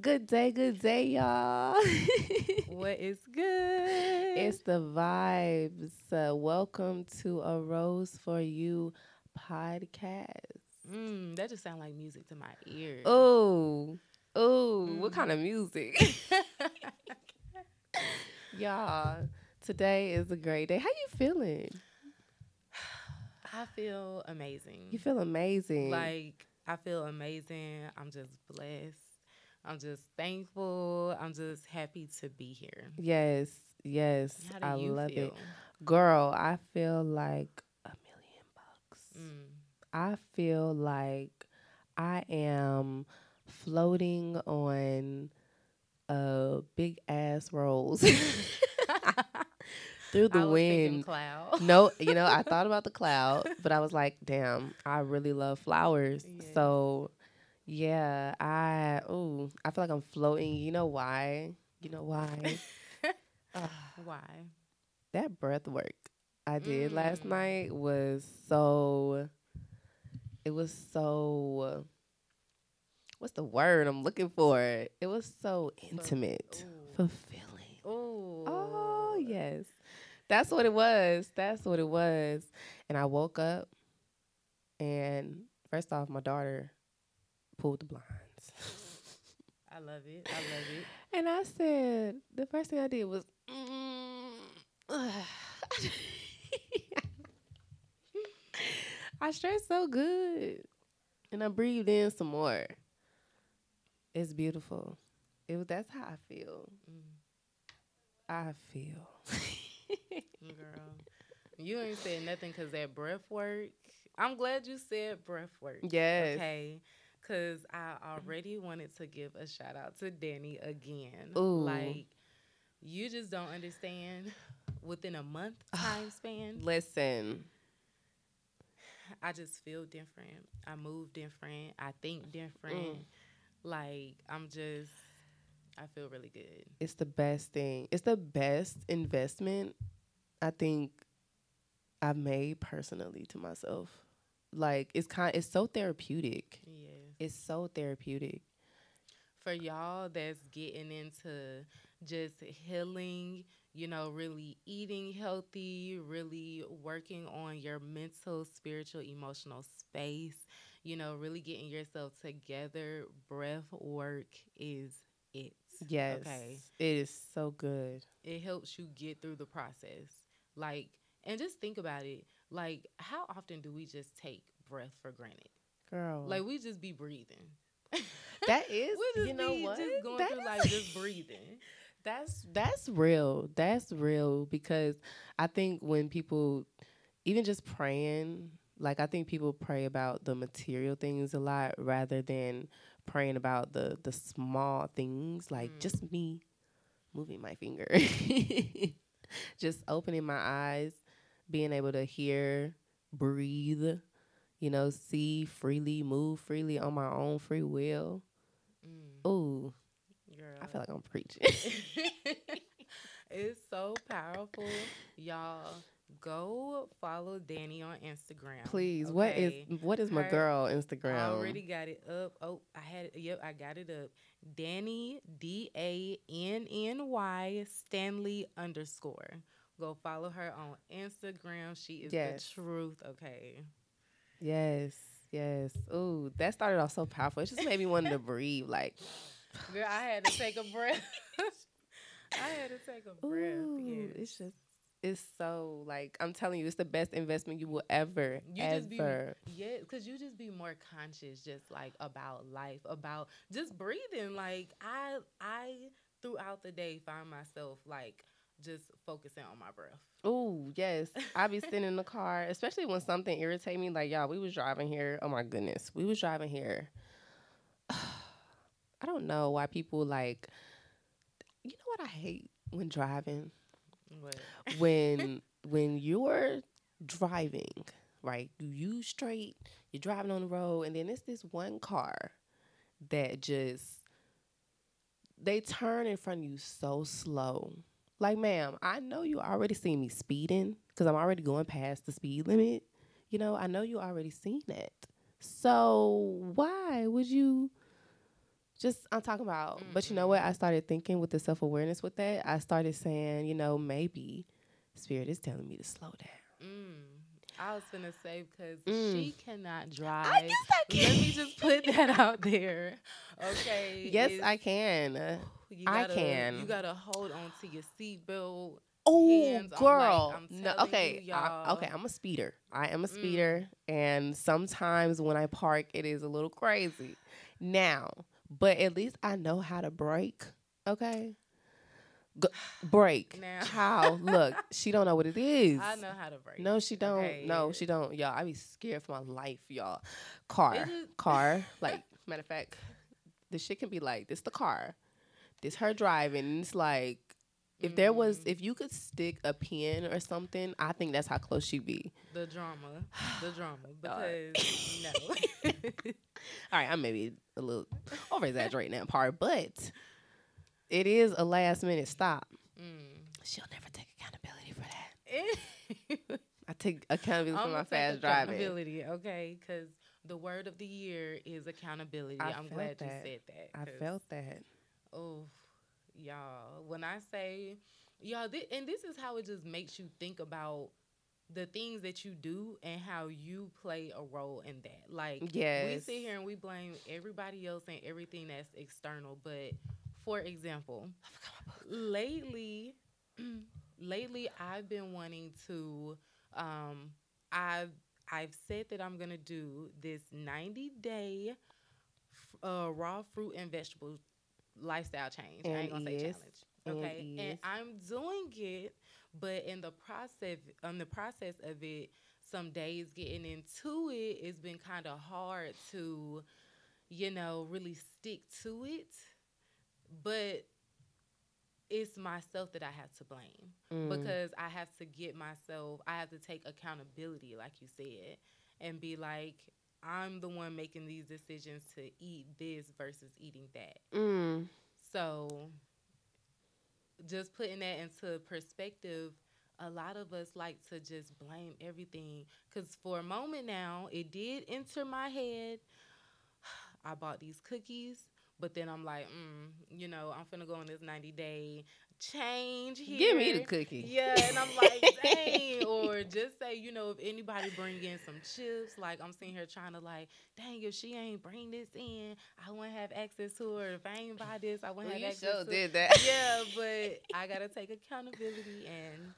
Good day, good day, y'all. what is good? It's the vibes. Uh, welcome to a Rose for You podcast. Mm, that just sounds like music to my ears. Oh, oh, Mm. what kind of music? y'all, today is a great day. How you feeling? I feel amazing. You feel amazing. like I feel amazing. I'm just blessed. I'm just thankful. I'm just happy to be here. yes, yes, I love feel? it. Girl, I feel like a million bucks. Mm. I feel like I am floating on a big ass rolls. through the wind. cloud. No, you know, I thought about the cloud, but I was like, damn, I really love flowers. So, yeah, I oh, I feel like I'm floating. You know why? You know why? Ugh, Why? that breath work I did last Mm. night was so it was so what's the word I'm looking for? It was so intimate, ooh. fulfilling. Ooh. Oh, yes. That's what it was. That's what it was. And I woke up and first off my daughter pulled the blinds. I love it. I love it. And I said, the first thing I did was, mm. I stressed so good. And I breathed in some more. It's beautiful. It was that's how I feel. Mm. I feel. Girl, you ain't said nothing because that breath work. I'm glad you said breath work. yes. Okay. Cause I already wanted to give a shout out to Danny again. Ooh. Like you just don't understand within a month time span. Listen. I just feel different. I move different. I think different. Mm. Like I'm just I feel really good. It's the best thing. It's the best investment I think I've made personally to myself. Like it's kind it's so therapeutic. It's so therapeutic. for y'all that's getting into just healing, you know, really eating healthy, really working on your mental, spiritual, emotional space, you know, really getting yourself together, breath work is it. Yes. Okay. It is so good. It helps you get through the process. Like, and just think about it. Like, how often do we just take breath for granted? Girl. Like, we just be breathing. that is we just you know be what? just going That through life just breathing. That's that's real. That's real because I think when people even just praying, like I think people pray about the material things a lot rather than praying about the the small things like Mm. just me moving my finger. just opening my eyes, being able to hear, breathe, you know, see freely, move freely on my own free will. Mm, Ooh, girl. I feel like I'm preaching. it's so powerful. Y'all go follow Danny on Instagram. Please, what okay? is what is my Her- girl I Instagram? already got it up. Oh, I had it. Yep, I got it up. Danny D A N N Y Stanley underscore. Go follow her on Instagram. She is Yes. the truth. Okay. Yes, yes. Ooh, that started off so powerful. It just made me want to breathe. Like, Girl, I had to take a breath. I had to take a breath. ooh, yes. it's just, it's so like I'm telling you, it's the best investment you will ever, You just be ever. yeah, because you just be more conscious, just like about life, about just breathing. Like I, I throughout the day find myself like just focusing on my breath. Oh yes. I be sitting in the car, especially when something irritate me. Like, y'all, we was driving here. Oh my goodness, we was driving here. I don't know why people like. You know what I hate when driving But when when you're driving, right? You straight, you're driving on the road, and then it's this one car that just they turn in front of you so slow. Like, ma'am, I know you already seen me speeding because I'm already going past the speed limit. You know, I know you already seen that. So why would you just I'm talking about. But you know what? I started thinking with the self awareness with that. I started saying, you know, maybe spirit is telling me to slow down. Mm. I was gonna say because Mm. she cannot drive. I guess I can. Let me just put that out there. Okay. Yes, I can. You I gotta, can. You gotta hold on to your seatbelt. Oh, like, girl. I'm no, okay. you, I, okay, I'm a speeder. I am a Mm. speeder, and sometimes when I park, it is a little crazy. Now, but at least I know how to brake. Okay, G- brake. Now. Child, look, she don't know what it is. I know how to brake. No, she don't. Okay. No, she don't. Y'all, I be scared for my life, y'all. Car, car. Like matter of fact, the shit can be like this. The car, this her driving. It's like if there was, Mm. if you could stick a pin or something, I think that's how close she'd be. the drama, the drama. Because no. All right, I'm maybe a little over exaggerating that part, but it is a last minute stop. Mm. She'll never take accountability for that. I take accountability for I'm my take fast driving. accountability, okay? Because the word of the year is accountability. I I'm glad that. you said that. I felt that. Oh, y'all. When I say, y'all, thi- and this is how it just makes you think about the things that you do and how you play a role in that. Like, yes. we sit here and we blame everybody else and everything that's external. But for example, lately, lately I've been wanting to. Um, I've I've said that I'm gonna do this 90 day f- uh, raw fruit and vegetable lifestyle change. I ain't gonna say is. challenge. And Okay, and, is. I'm doing it, but in the process, on the process of it, some days getting into it, it's been kind of hard to, you know, really stick to it. But it's myself that I have to blame Mm. because I have to get myself, I have to take accountability, like you said, and be like, I'm the one making these decisions to eat this versus eating that. Mm. So, just putting that into perspective, a lot of us like to just blame everything. Because for a moment now, it did enter my head. I bought these cookies, but then I'm like, mm, you know, I'm finna go on this 90 day change here. Give me the cookie. Yeah, and I'm like, dang. Or just say, you know, if anybody bring in some chips, like I'm sitting here trying to like, dang, if she ain't bring this in, I wouldn't have access to her. If I ain't buy this, I wouldn't Well, have you access sure to did that. Yeah, but I gotta take accountability and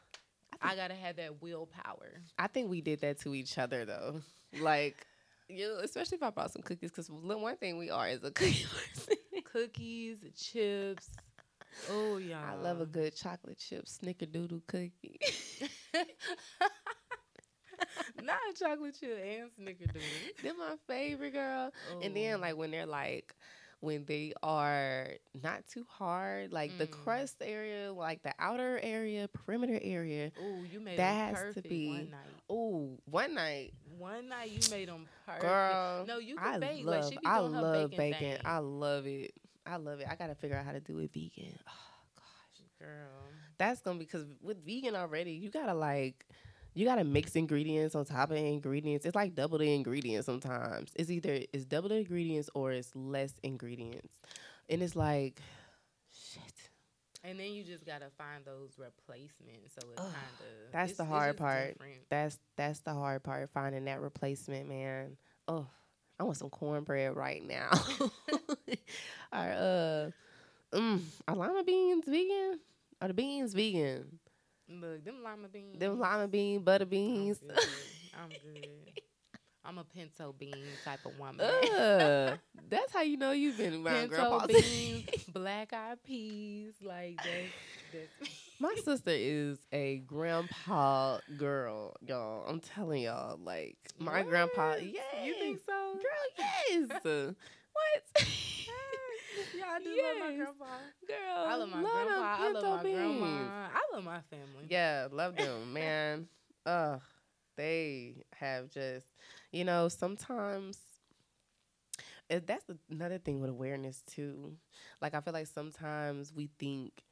I gotta have that willpower. I think we did that to each other though. Like, you know, especially if I brought some cookies, because one thing we are is a cookie person. Cookies, chips. Oh yeah. I love a good chocolate chip snickerdoodle cookie. not a chocolate chip and snickerdoodle. they're my favorite girl. And then Oh. like when they're like when they are not too hard, like the Mm. crust area, like the outer area, perimeter area. Oh, you made That them has to be- one night. Oh, one night, One night you made them perfect. girl. No, you I can bake. love, like she be I her love bacon. bacon. I love it. I love it. I gotta figure out how to do it vegan. Oh gosh, Girl. that's gonna be because with vegan already, you gotta like, you gotta mix ingredients on top of ingredients. It's like double the ingredients sometimes. It's either it's double the ingredients or it's less ingredients, and it's like, shit. And then you just gotta find those replacements. So it's kind of that's the hard part. That's that's the hard part finding that replacement, man. Oh, I want some cornbread right now. Right, uh, mm, are lima beans vegan? Are the beans vegan? Look, them lima beans. Them lima bean, butter I'm beans. good. I'm good. I'm a pinto bean type of woman. Ugh, that's how you know you've been around pinto grandpa. beans, black eyed peas, like that's My sister is a grandpa girl, y'all. I'm telling y'all, like my grandpa. What? Yes, You think so? girl? Yes. What? yeah, I do love my grandpa. Girl, I love my them grandpa. I love my beans. grandma. I love my family. Yeah, love them, man. Ugh, they have just, you know, sometimes. eh, That's another thing with awareness too. Like I feel like sometimes we think,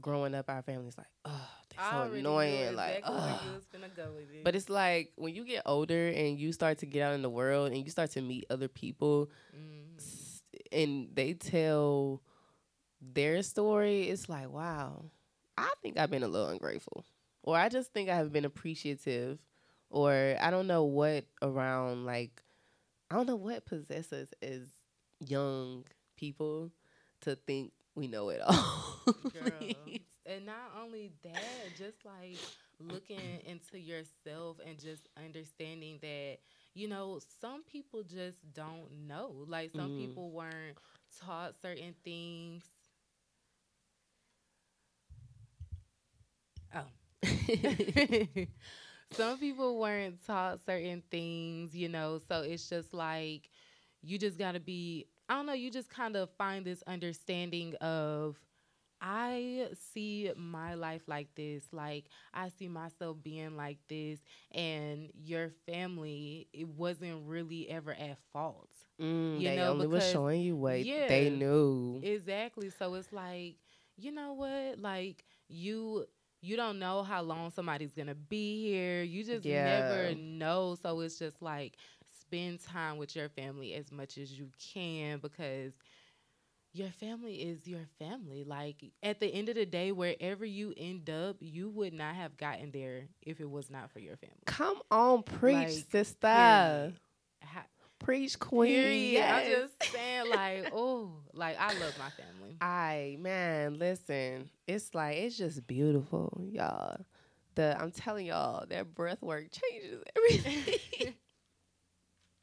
growing up, our family's like, oh, they're I so annoying, like, where you was finna go it. But it's like when you get older and you start to get out in the world and you start to meet other people, Mhm. and they tell their story, it's like, wow, I think I've been a little ungrateful. Or I just think I have been appreciative. Or I don't know what around like I don't know what possesses as young people to think we know it all. And not only that, just like looking into yourself and just understanding that, you know, some people just don't know. Like some Mm. people weren't taught certain things. Oh. some people weren't taught certain things, you know, so it's just like you just got to be I don't know, you just kind of find this understanding of I see my life like this, like I see myself being like this and your family it wasn't really ever at fault. Mm, You they know, only was showing you what yeah. they knew. Exactly. So it's like, you know what? Like you you don't know how long somebody's gonna be here. You just Yeah. never know. So it's just like spend time with your family as much as you can because your family is your family. Like at the end of the day, wherever you end up, you would not have gotten there if it was not for your family. Come on, preach, Like, sister. Preach, queen. period. I'm just saying, like, oh, like I love my family. I man, listen, it's like it's just beautiful, y'all. The I'm telling y'all that breath work changes everything.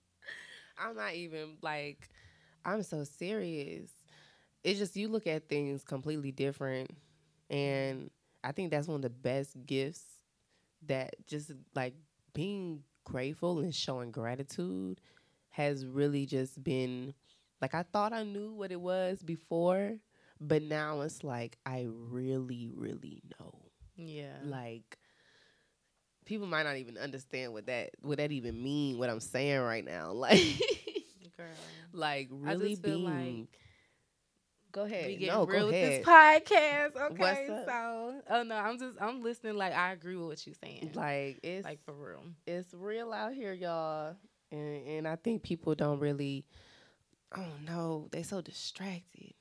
I'm not even like I'm so serious. It's just you look at things completely different and I think that's one of the best gifts that just like being grateful and showing gratitude has really just been like I thought I knew what it was before, but now it's like I really, really know. Yeah. Like people might not even understand what that what that even mean. What I'm saying right now, like Girl. like really being. like go ahead. We getting no, real go with ahead. this podcast. Okay. What's up? So oh no, I'm just I'm listening like I agree with what you're saying. Like it's like for real. it's real out here, y'all. And and I think people don't really I don't know, they so distracted.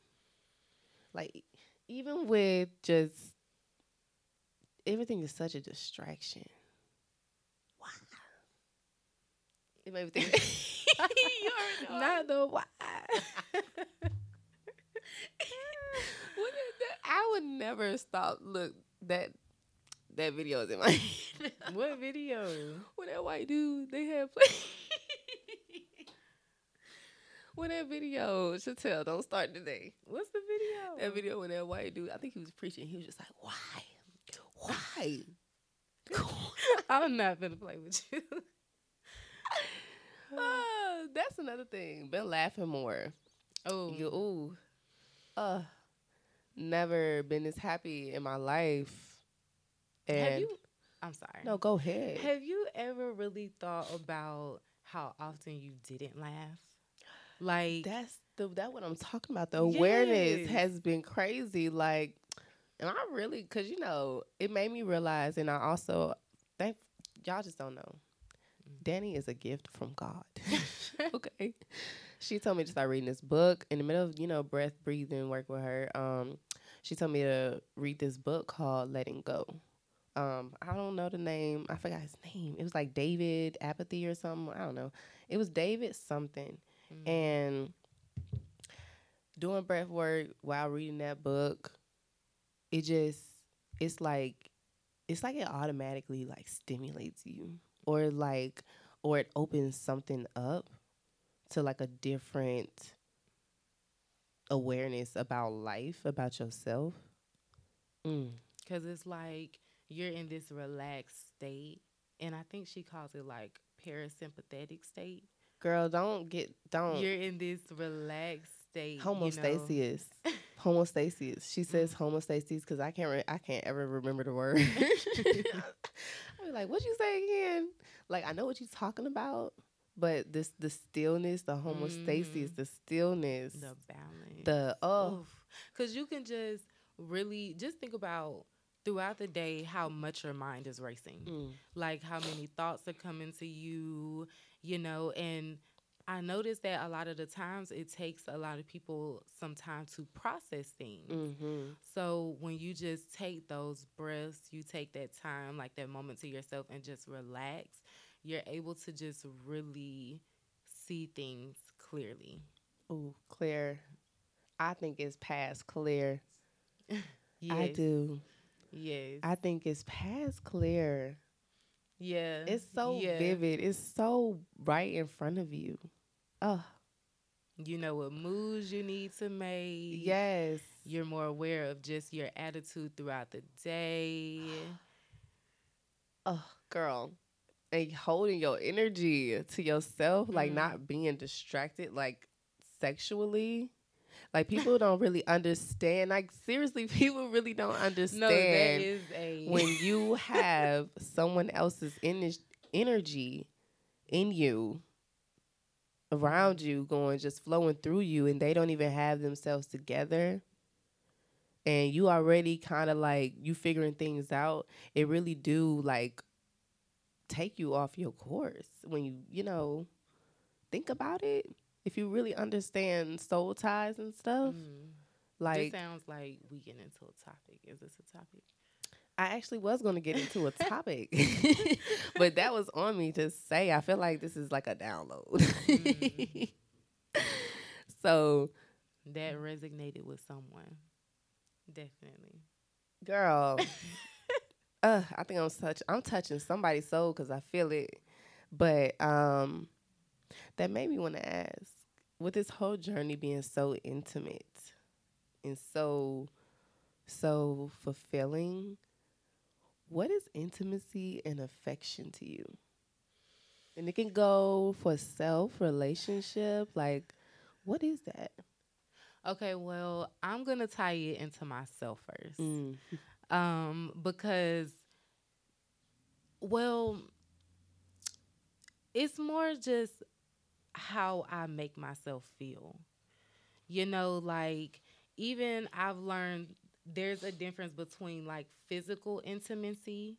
Like even with just everything is such a distraction. Made me think you already know. Not the why. What is that? I would never stop look that that video is in my head. what video? when that white dude they had play when that video Chantel don't start today What's the video? that video when that white dude I think he was preaching he was just like why why I'm not gonna play with you. Ah, that's another thing been laughing more Oh, you ooh uh never been this happy in my life and have you? I'm sorry. no go ahead Have you ever really thought about how often you didn't laugh? Like That's the that what I'm talking about. The awareness Yes. has been crazy. Like, and I really, cause you know, it made me realize, and I also thank y'all just don't know. Danny is a gift from God. okay. She told me to start reading this book in the middle of, you know, breath, breathing, work with her. Um, she told me to read this book called Letting Go. Um, I don't know the name. I forgot his name. It was like David Apathy or something. I don't know. It was David something. Mm. And doing breath work while reading that book, it just it's like it's like it automatically like stimulates you or like or it opens something up to like a different awareness about life, about yourself. Mm. Cause it's like you're in this relaxed state, and I think she calls it like parasympathetic state. Girl, don't get don't You're in this relaxed state. you know? homostasis. homostasis. She says Mm. homostasis because I can't. Re- I can't ever remember the word. I be like, "What you say again?" Like I know what you're talking about, but this the stillness, the homostasis, Mhm. the stillness, the balance. the oh, because you can just really just think about throughout the day how much your mind is racing. mm, like how many thoughts are coming to you, you know, and I noticed that a lot of the times it takes a lot of people some time to process things. Mm-hmm. So when you just take those breaths, you take that time, like that moment to yourself, and just relax, you're able to just really see things clearly. Oh, clear. I think it's past clear. Yes. I do. Yes. I think it's past clear. yeah. It's so yeah. vivid. It's so right in front of you. Oh, You know what moves you need to make. yes. You're more aware of just your attitude throughout the day. Oh, girl. And holding your energy to yourself, like Mhm. not being distracted, like sexually. Like people don't really understand. Like seriously, people really don't understand No, a when you have someone else's ener- energy in you around you going just flowing through you and they don't even have themselves together and you already kind of like you figuring things out it really do like take you off your course when you you know think about it if you really understand soul ties and stuff Mm. like this sounds like we get into a topic. Is this a topic? I actually was going to get into a topic, but that was on me to say. I feel like this is like a download. Mm. so, That resonated with someone. Definitely. girl, uh, I think I'm touch. I'm touching somebody's soul because I feel it. But um, that made me want to ask: with this whole journey being so intimate and so so fulfilling, what is intimacy and affection to you? And it can go for self, relationship, like what is that? Okay, well, I'm gonna tie it into myself first. Mm. Um, because well, it's more just how I make myself feel. You know, like even I've learned there's a difference between like physical intimacy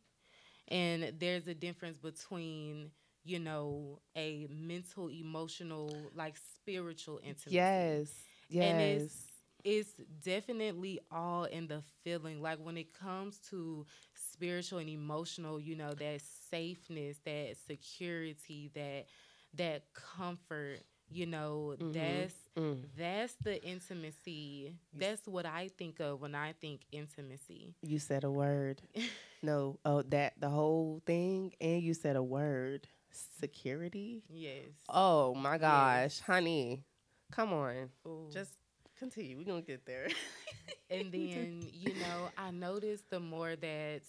and there's a difference between, you know, a mental, emotional, like spiritual intimacy Yes. Yes. And it's- it's definitely all in the feeling. Like when it comes to spiritual and emotional, you know, that safeness, that security, that that comfort, you know, Mhm. that's Mm. that's the intimacy. That's what I think of when I think intimacy. You said a word. no, oh that the whole thing and you said a word. Security? Yes. Oh my gosh, Yes. honey. Come on. Ooh. Just continue. We're gonna get there. and then you know i noticed the more that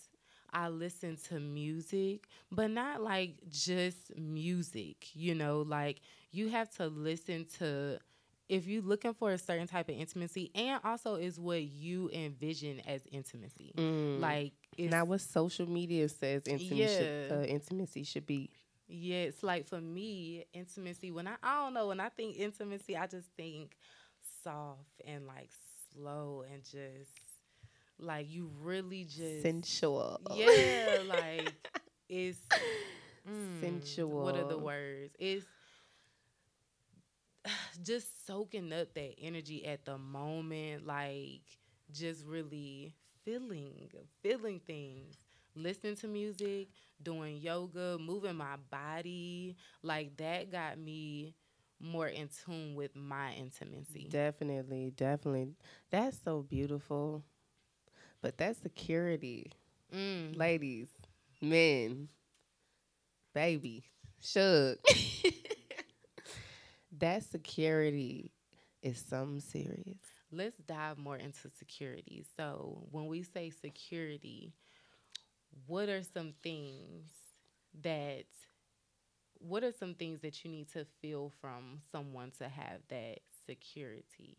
i listen to music but not like just music you know like you have to listen to if you're looking for a certain type of intimacy and also is what you envision as intimacy Mm. like it's now what social media says intimacy Yeah. uh, intimacy should be. Yeah, it's like for me, intimacy. When I I don't know, when I think intimacy, I just think soft and like slow and just like you really just sensual. Yeah, like it's mm, Sensual. What are the words? It's just soaking up that energy at the moment, like just really feeling, feeling things. Listening to music, doing yoga, moving my body, like that got me more in tune with my intimacy. Definitely, definitely. That's so beautiful. But that security, Mm. ladies, men, baby, shook. that security is something serious. Let's dive more into security. So, when we say security, what are some things that what are some things that you need to feel from someone to have that security?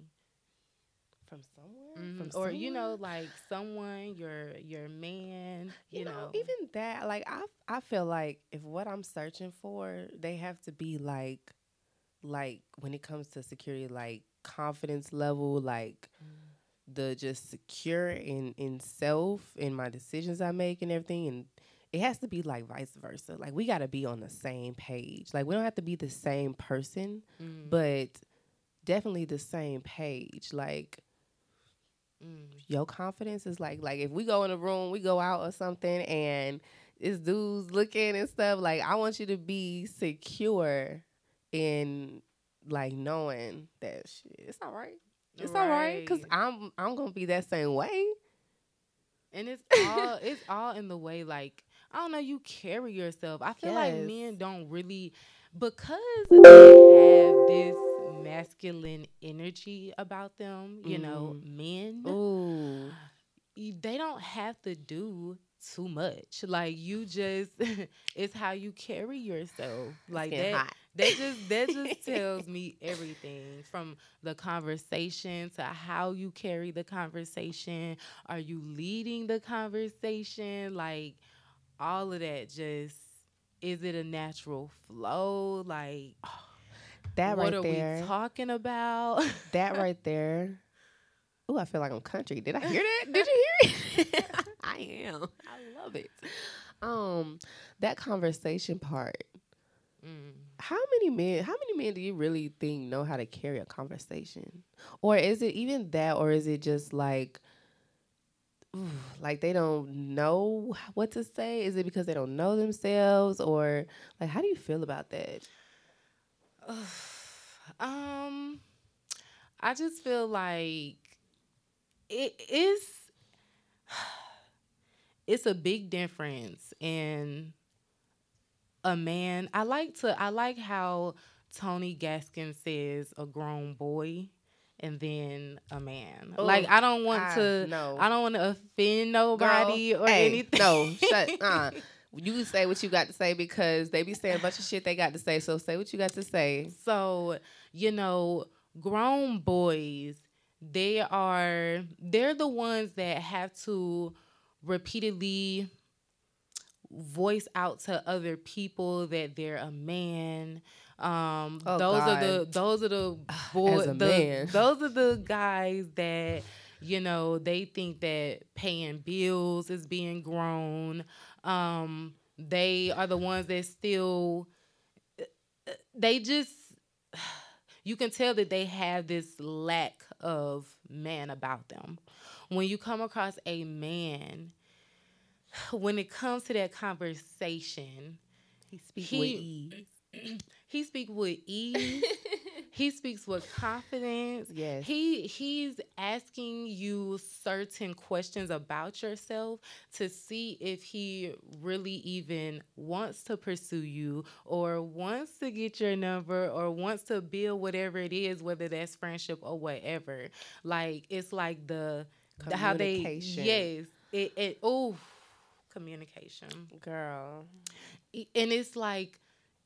From somewhere? Mhm. From Or you know like someone your your man, you, you know, know. even that, like I, I feel like if what I'm searching for, they have to be like, like when it comes to security, like confidence level, like Mm. the just secure in in self and my decisions I make and everything, and it has to be like vice versa. Like we got to be on the same page. Like we don't have to be the same person, Mm. but definitely the same page. Like Mm. your confidence is like like if we go in a room, we go out or something, and this dude's looking and stuff. Like I want you to be secure in like knowing that shit. It's all right. It's all right because I'm I'm gonna be that same way. And it's all it's all in the way like I don't know you carry yourself. I feel like men don't really because they have this masculine energy about them, you know, mm-hmm. men Ooh, they don't have to do too much. Like you just it's how you carry yourself. Like that hot. that just that just tells me everything from the conversation to how you carry the conversation. Are you leading the conversation? Like all of that just is it a natural flow? Like that right what right are there. we talking about? that right there. Ooh, I feel like I'm country. Did I hear that? Did you hear it? I am. I love it. Um, that conversation part. Mm. How many men? How many men do you really think know how to carry a conversation? Or is it even that? Or is it just like, like they don't know what to say? Is it because they don't know themselves? Or like, how do you feel about that? um I just feel like it is it's a big difference in a man. I like to I like how Tony Gaskins says a grown boy and then a man. Oh, like I don't want I to know. I don't want to offend nobody Girl, or hey, anything. No, shut. Uh, you say what you got to say because they be saying a bunch of shit they got to say. So say what you got to say. So, you know, grown boys, they are they're the ones that have to repeatedly voice out to other people that they're a man. Um Oh, those are the those are the the, those are the guys that you know they think that paying bills is being grown. Um they are the ones that still they just you can tell that they have this lack of man about them. When you come across a man, when it comes to that conversation, He speaks with ease. he speaks with ease. he speaks with confidence. Yes. He he's asking you certain questions about yourself to see if he really even wants to pursue you or wants to get your number or wants to build whatever it is, whether that's friendship or whatever. Like it's like the, the how they Communication. yes it it oh communication Girl. And it's like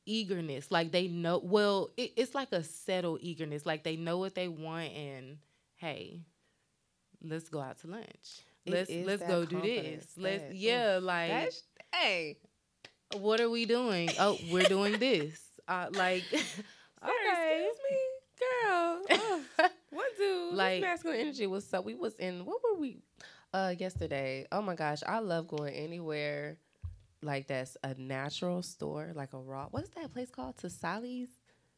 eagerness like they know well it, it's like a settled eagerness like they know what they want and hey let's go out to lunch let's let's go do this let's that- yeah like That's, hey. what are we doing oh we're doing this uh like okay Excuse me, girl. Oh, what dude? Like- Like masculine energy was so. We was in. What were we? Uh, yesterday. Oh my gosh, I love going anywhere. Like that's a natural store, like a raw. What's that place called? Tassili's.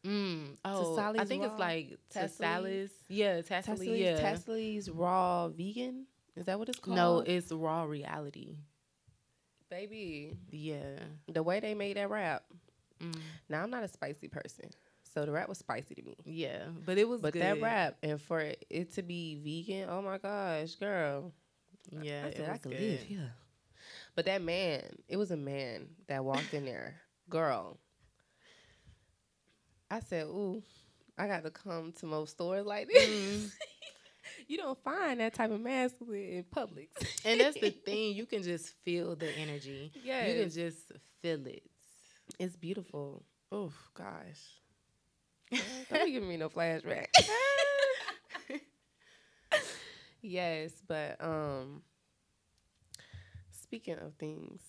mm, oh i think it's like Tassili? Tassili's. yeah Tassili's. yeah Tassili's raw vegan. Is that what it's called? no it's raw reality baby. yeah The way they made that wrap. mm, Now I'm not a spicy person, so the wrap was spicy to me. yeah but it was But good. that wrap and for it to be vegan, oh my gosh, girl. Yeah, I it said I could good. live here. But that man, it was a man that walked in there. Girl. I said, ooh, I got to come to most stores like this. Mm. you don't find that type of masculine in Publix. And that's the thing, you can just feel the energy. Yeah. You can just feel it. It's beautiful. Oh gosh. Girl, Don't be giving me no flashback. yes, but um speaking of things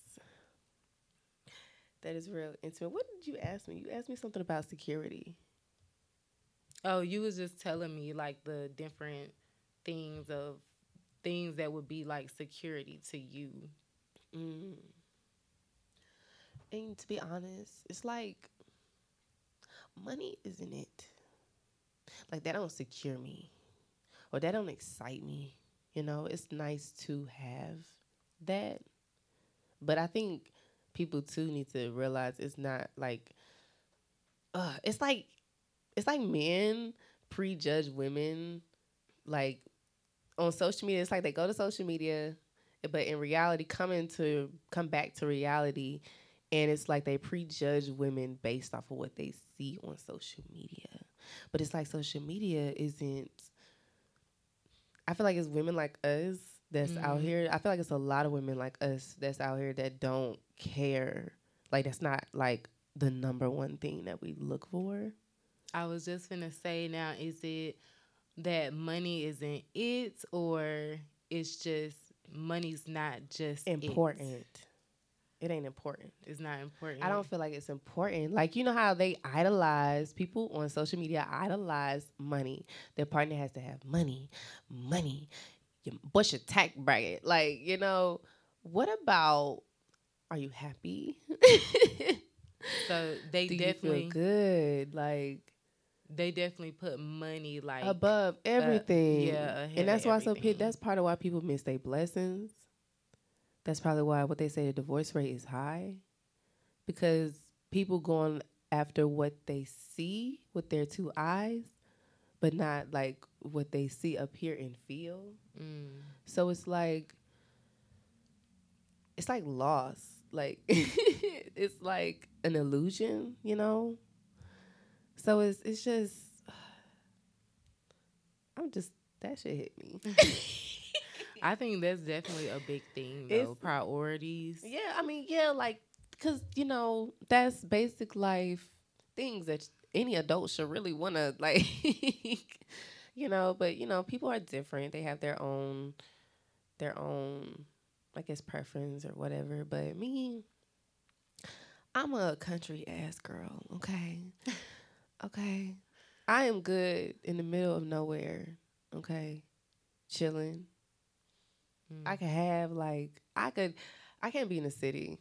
that is real intimate, what did you ask me? You asked me something about security. Oh, you was just telling me like the different things of things that would be like security to you. Mm. And to be honest, it's like money isn't it. Like that don't secure me or that don't excite me. You know, it's nice to have that. But I think people too need to realize it's not like uh it's like it's like men prejudge women like on social media it's like they go to social media but in reality coming to come back to reality and it's like they prejudge women based off of what they see on social media but it's like social media isn't i feel like it's women like us that's mm-hmm. out here i feel like it's a lot of women like us that's out here that don't care like that's not like the number one thing that we look for i was just gonna say now is it that money isn't it or it's just money's not just important it. It ain't important. It's not important. I don't feel like it's important. Like you know how they idolize people on social media idolize money. Their partner has to have money, money. Your Bush attack bracket. Like you know, what about? Are you happy? so they Do definitely good. Like they definitely put money like above everything. Uh, yeah, and that's why so that's part of why people miss their blessings. That's probably why what they say the divorce rate is high, because people going after what they see with their two eyes, but not like what they see up here and feel. Mm. So it's like it's like loss. Like it's like an illusion, you know? So it's it's just I'm just that shit hit me. I think that's definitely a big thing though. It's, Priorities. Yeah, I mean, yeah, like cuz you know, that's basic life things that any adult should really want to like you know, but you know, people are different. They have their own their own I guess preference or whatever, but me I'm a country ass girl, okay? Okay. I am good in the middle of nowhere. Okay. Chilling. Mm. I could have like I could I can't be in the city.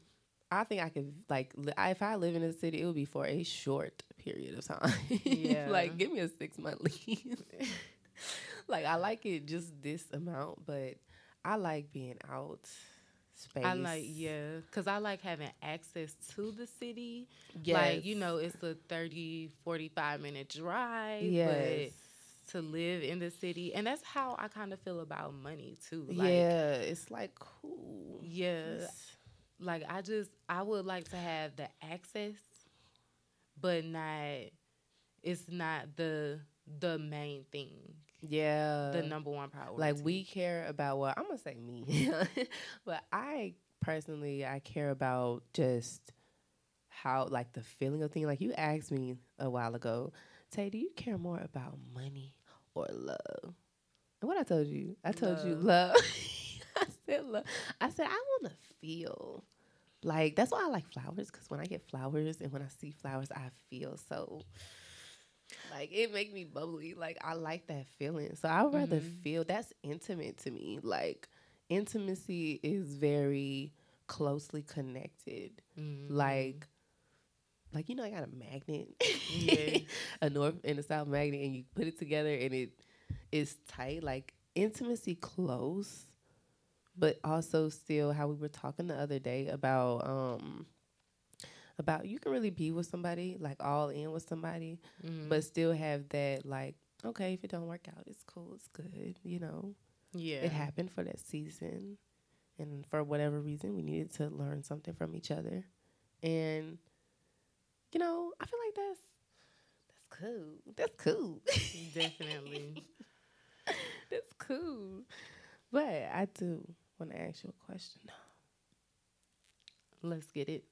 I think I could like li- if I live in a city, it would be for a short period of time. Yeah. like give me a six month lease. like I like it just this amount, but I like being out space. I like yeah, cuz I like having access to the city. Yes. Like, you know, it's a 30 45 minute drive, yes. but to live in the city and that's how I kind of feel about money too. Like, yeah, it's like cool. Yeah. It's, like I just I would like to have the access but not it's not the the main thing. Yeah. The number one priority. Like we care about well, I'm gonna say me. but I personally I care about just how like the feeling of thing. Like you asked me a while ago, Tay, do you care more about money or love? And what I told you? I told love. you love. I said love. I said I wanna feel. Like that's why I like flowers, because when I get flowers and when I see flowers, I feel so like it make me bubbly. Like I like that feeling. So I would rather mm-hmm. feel that's intimate to me. Like intimacy is very closely connected. Mm-hmm. Like like you know I got a magnet. Yeah. a north and a south magnet and you put it together and it is tight. Like intimacy close, but also still how we were talking the other day about um about you can really be with somebody like all in with somebody mm-hmm. but still have that like okay if it don't work out it's cool it's good you know? Yeah. it happened for that season and for whatever reason we needed to learn something from each other. And you know i feel like that's that's cool that's cool. Definitely. That's cool. But i do want to ask you a question let's get it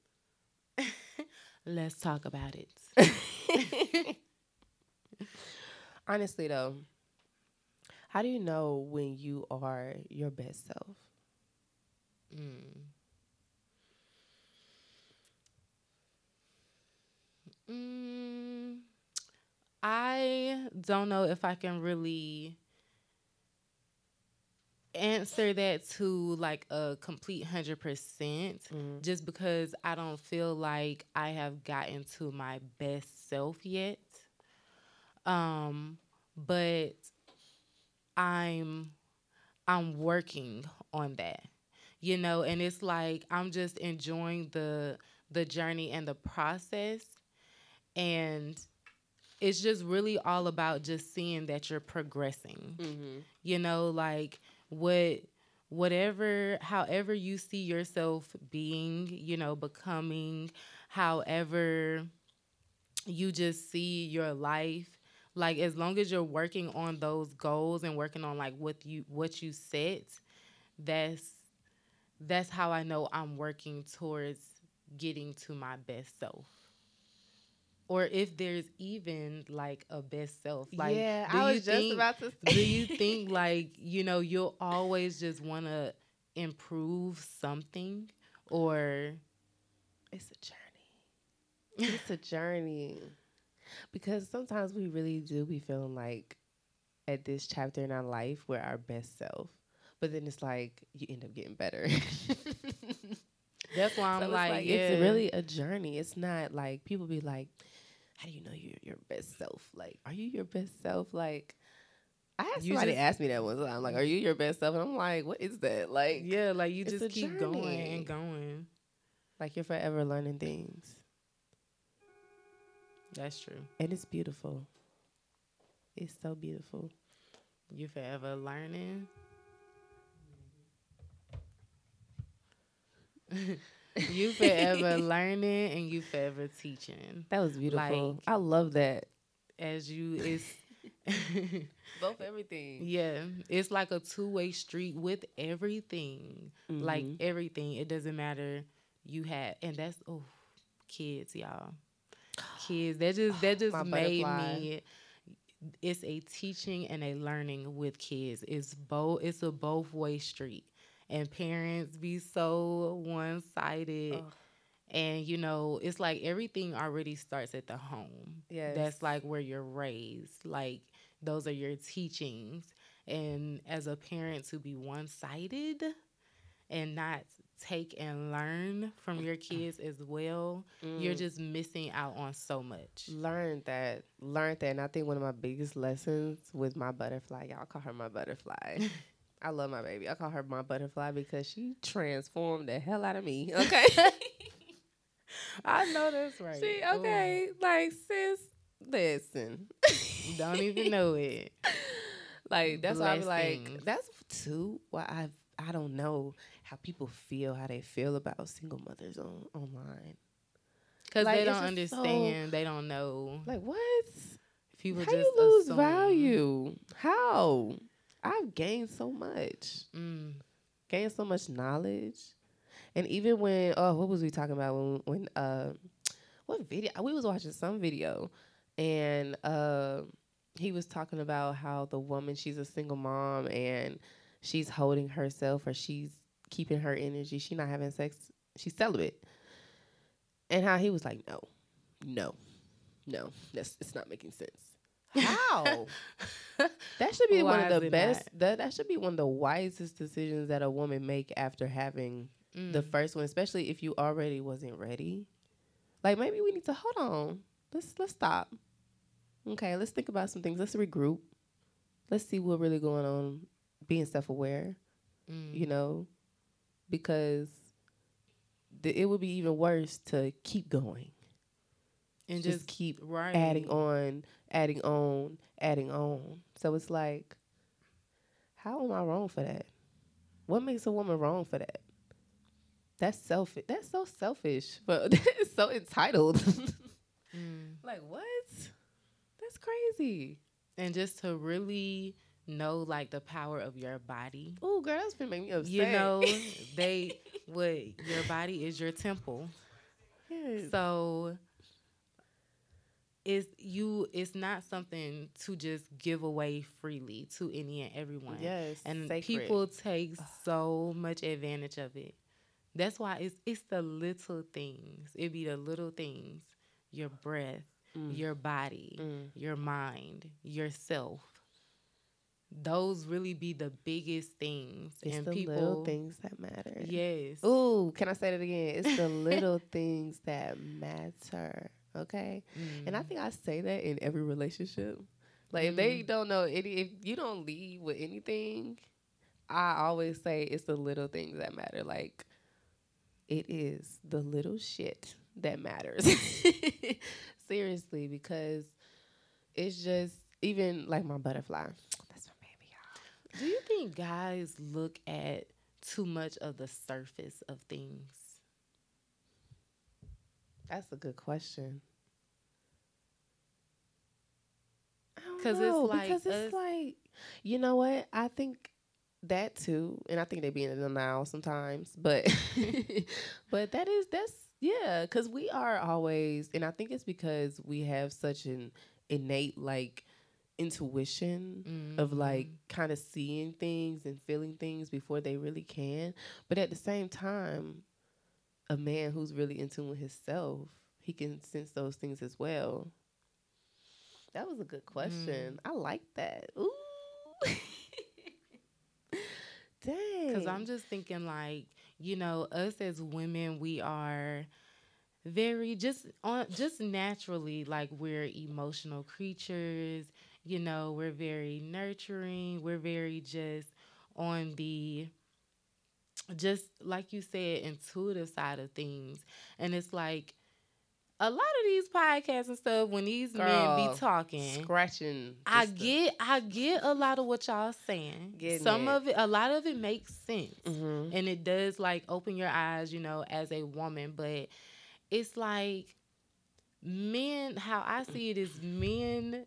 Let's talk about it. Honestly, though, how do you know when you are your best self? Mm. Mm, I don't know if I can really answer that to like a complete 100% Mm. just because I don't feel like I have gotten to my best self yet. Um but I'm I'm working on that. You know, and it's like I'm just enjoying the the journey and the process and it's just really all about just seeing that you're progressing Mm-hmm. you know like what whatever however you see yourself being you know becoming however you just see your life like as long as you're working on those goals and working on like what you what you set that's that's how i know i'm working towards getting to my best self or if there's even like a best self like yeah, I was just think- about to say. do you think like you know you'll always just want to improve something or it's a journey? It's a journey because sometimes we really do be feeling like at this chapter in our life we're our best self, but then it's like you end up getting better. that's why i'm So it's like, it's really a journey. It's not like people be like, "How do you know you're your best self?" Like, are you your best self? Like, I had somebody just- ask me that one time. Like, are you your best self? And I'm like, what is that? Like, yeah like you just keep going and going like you're forever learning things, that's true and it's beautiful. It's so beautiful. You're forever learning you forever learning and you forever teaching That was beautiful. Like- I love that. as you it's Both everything. yeah it's like a two-way street with everything like Mhm. everything it doesn't matter you have and that's oh kids y'all kids that just that just My made butterfly. me it's a teaching and a learning with kids it's both it's a both way street and parents be so one-sided Ugh. and you know it's like everything already starts at the home Yes. that's like where you're raised like those are your teachings and as a parent to be one-sided and not take and learn from your kids as well you're Mm. just missing out on so much learned that. Learned that. And I think one of my biggest lessons with my butterfly, y'all call her my butterfly. I love my baby. I call her my butterfly because she transformed the hell out of me. Okay. i know that's right Ooh, okay. Like sis, listen. don't even know it like that's why I'm like, that's too why I I don't know how people feel, how they feel about single mothers on online. because Like, they don't just so- understand they don't know Like what? people how just you lose assume. value? How? I've gained so much. mm. Gained so much knowledge. And even when oh, what was we talking about when when uh what video we was watching some video and uh he was talking about how the woman she's a single mom and she's holding herself or she's keeping her energy. She's not having sex. She's celibate. And how he was like, no, no, no, that's it's not making sense. How? that should be Why one of the best. That that should be one of the wisest decisions that a woman make after having the Mm. first one, especially if you already wasn't ready. Like maybe we need to hold on. Let's let's stop. Okay, let's think about some things. Let's regroup. Let's see what really going on. Being self aware, Mm. you know, because the, it would be even worse to keep going and just just keep right adding on, adding on, adding on. So it's like, how am I wrong for that? What makes a woman wrong for that? That's selfish. That's so selfish, but that's so entitled. Mm. like what? That's crazy. and just to really know like the power of your body Oh, girl, that's been making me upset. you know they what your body is your temple Yes. so it's you it's not something to just give away freely to any and everyone yes, and sacred. people take so much advantage of it that's why it's it's the little things it be the little things your breath Mm. your body Mm. your mind yourself those really be the biggest things. It's and the people little things that matter. Yes. Ooh, can I say that again? It's the little things that matter. Okay. And I Mm. think I say that in every relationship. Like if they Mm. don't know any, if you don't lead with anything, I always say it's the little things that matter. Like it is the little shit that matters. Seriously, because it's just even like my butterfly. That's my baby, y'all. Do you think guys look at too much of the surface of things? That's a good question. I don't 'Cause it's like because it's us- like you know what I think that too, and I think they be in denial sometimes, but but that is that's yeah, because we are always, and I think it's because we have such an innate like intuition of like Mm. kind of seeing things and feeling things before they really can. But at the same time, a man who's really in tune with himself, he can sense those things as well. That was a good question. Mm. I like that. Ooh. Dang. Because I'm just thinking, like, you know, us as women, we are very just on just naturally like we're emotional creatures you know we're very nurturing we're very just on the just like you said intuitive side of things and it's like a lot of these podcasts and stuff when these men be talking scratching. I get I get a lot of what y'all saying. Getting Some it. of it a lot of it makes sense. Mhm. And it does like open your eyes, you know, as a woman, but it's like men how I see it is men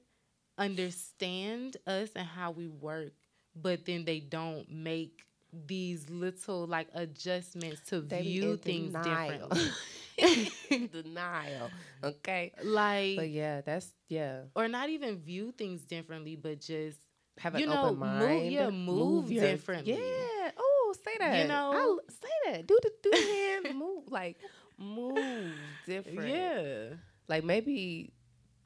understand us and how we work, but then they don't make these little like adjustments to They view things denial. differently. Denial. Okay. like But yeah, that's yeah. or not even view things differently, but just Have an You know, open move- mind. yeah, move your- differently. Yeah. Oh, say that. You know? I l- say that. Do the do the hand move like move different. yeah. Like maybe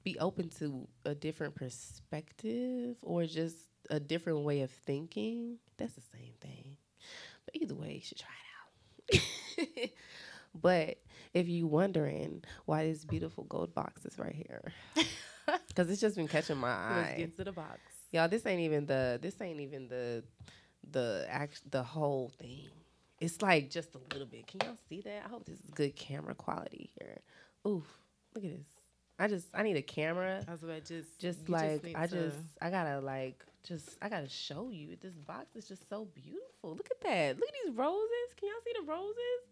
be open to a different perspective or just a different way of thinking. That's the same thing. But either way, you should try it out. but if you wondering why this beautiful gold box is right here, because it's just been catching my eye. Let's get to the box. Y'all, this ain't even the this ain't even the the act the whole thing. It's like just a little bit. Can y'all see that? I hope this is good camera quality here. Oof, look at this. I just I need a camera. I was about just Just like need I just I gotta like just I gotta show you. This box is just so beautiful. Look at that. Look at these roses. Can y'all see the roses?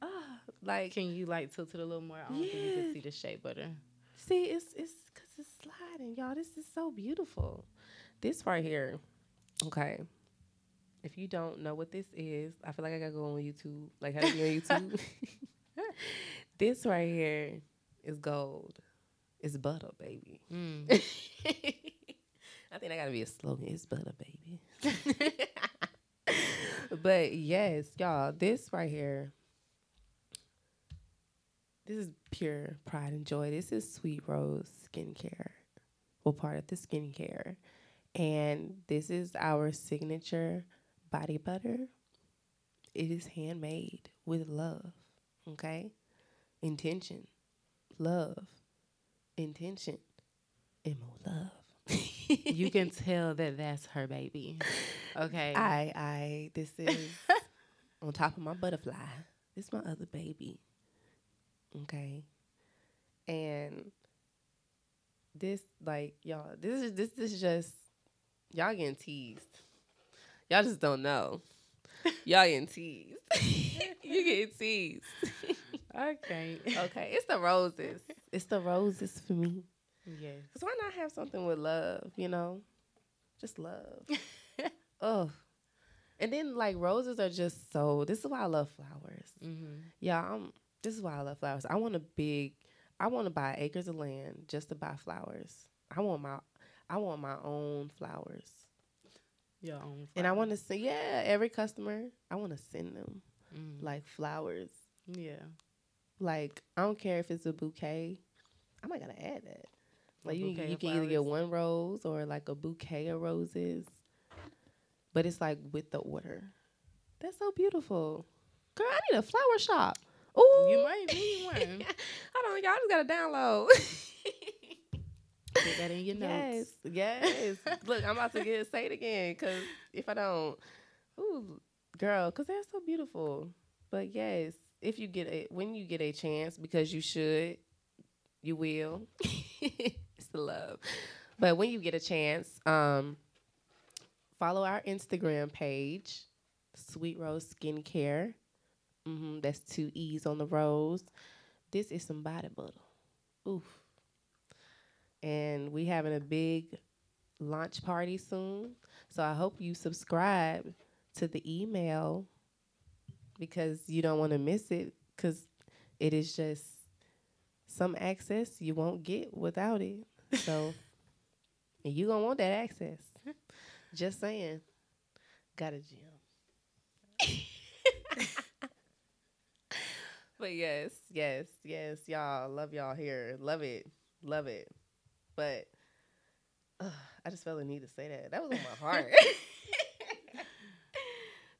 Ah, like can you like tilt it a little more? I don't think you can see the shape better. See, it's it's because it's sliding, y'all. This is so beautiful. This right here, okay. If you don't know what this is, I feel like I gotta go on YouTube. Like how to be on YouTube. this right here is gold. It's butter, baby. Mm. I think I gotta be a slogan. It's butter, baby. but yes, y'all, this right here. This is pure pride and joy. This is Sweet Rose Skincare. Well, part of the skincare. And this is our signature body butter. It is handmade with love. Okay? Intention. Love. Intention. And more love. you can tell that that's her baby. Okay. I I this is on top of my butterfly. This is my other baby. Okay. And this like y'all this is this is just y'all getting teased. Y'all just don't know. Y'all getting teased. you getting teased. Okay. Okay. It's the roses. It's the roses for me. yes. Cause why not have something with love, you know? Just love. oh. And then like roses are just so this is why I love flowers. Mm-hmm. Yeah, I'm this is why I love flowers. I want a big I want to buy acres of land just to buy flowers. I want my I want my own flowers. Your own. And I want to send yeah, every customer, I want to send them Mm. like flowers. Yeah. Like I don't care if it's a bouquet. I might gotta add that. Like you, you can either get one rose or like a bouquet of roses, but it's like with the order. That's so beautiful, girl. I need a flower shop. Ooh, you might need one. Hold on, y'all just gotta download. Put that in your notes. Yes, yes. Look, I'm about to get say it again because if I don't, ooh, girl, because they're so beautiful. But yes, if you get a when you get a chance, because you should, you will. it's the love. But when you get a chance, um, follow our Instagram page, Sweet Rose Skincare. Mm-hmm, that's two E's on the rose. This is some body butter. Oof. And we having a big launch party soon. So I hope you subscribe to the email because you don't want to miss it because it is just some access you won't get without it. So you gonna want that access. Just saying. Got a gym. but yes, yes, yes, y'all love y'all here. Love it, love it. But uh, I just felt the need to say that. That was on my heart.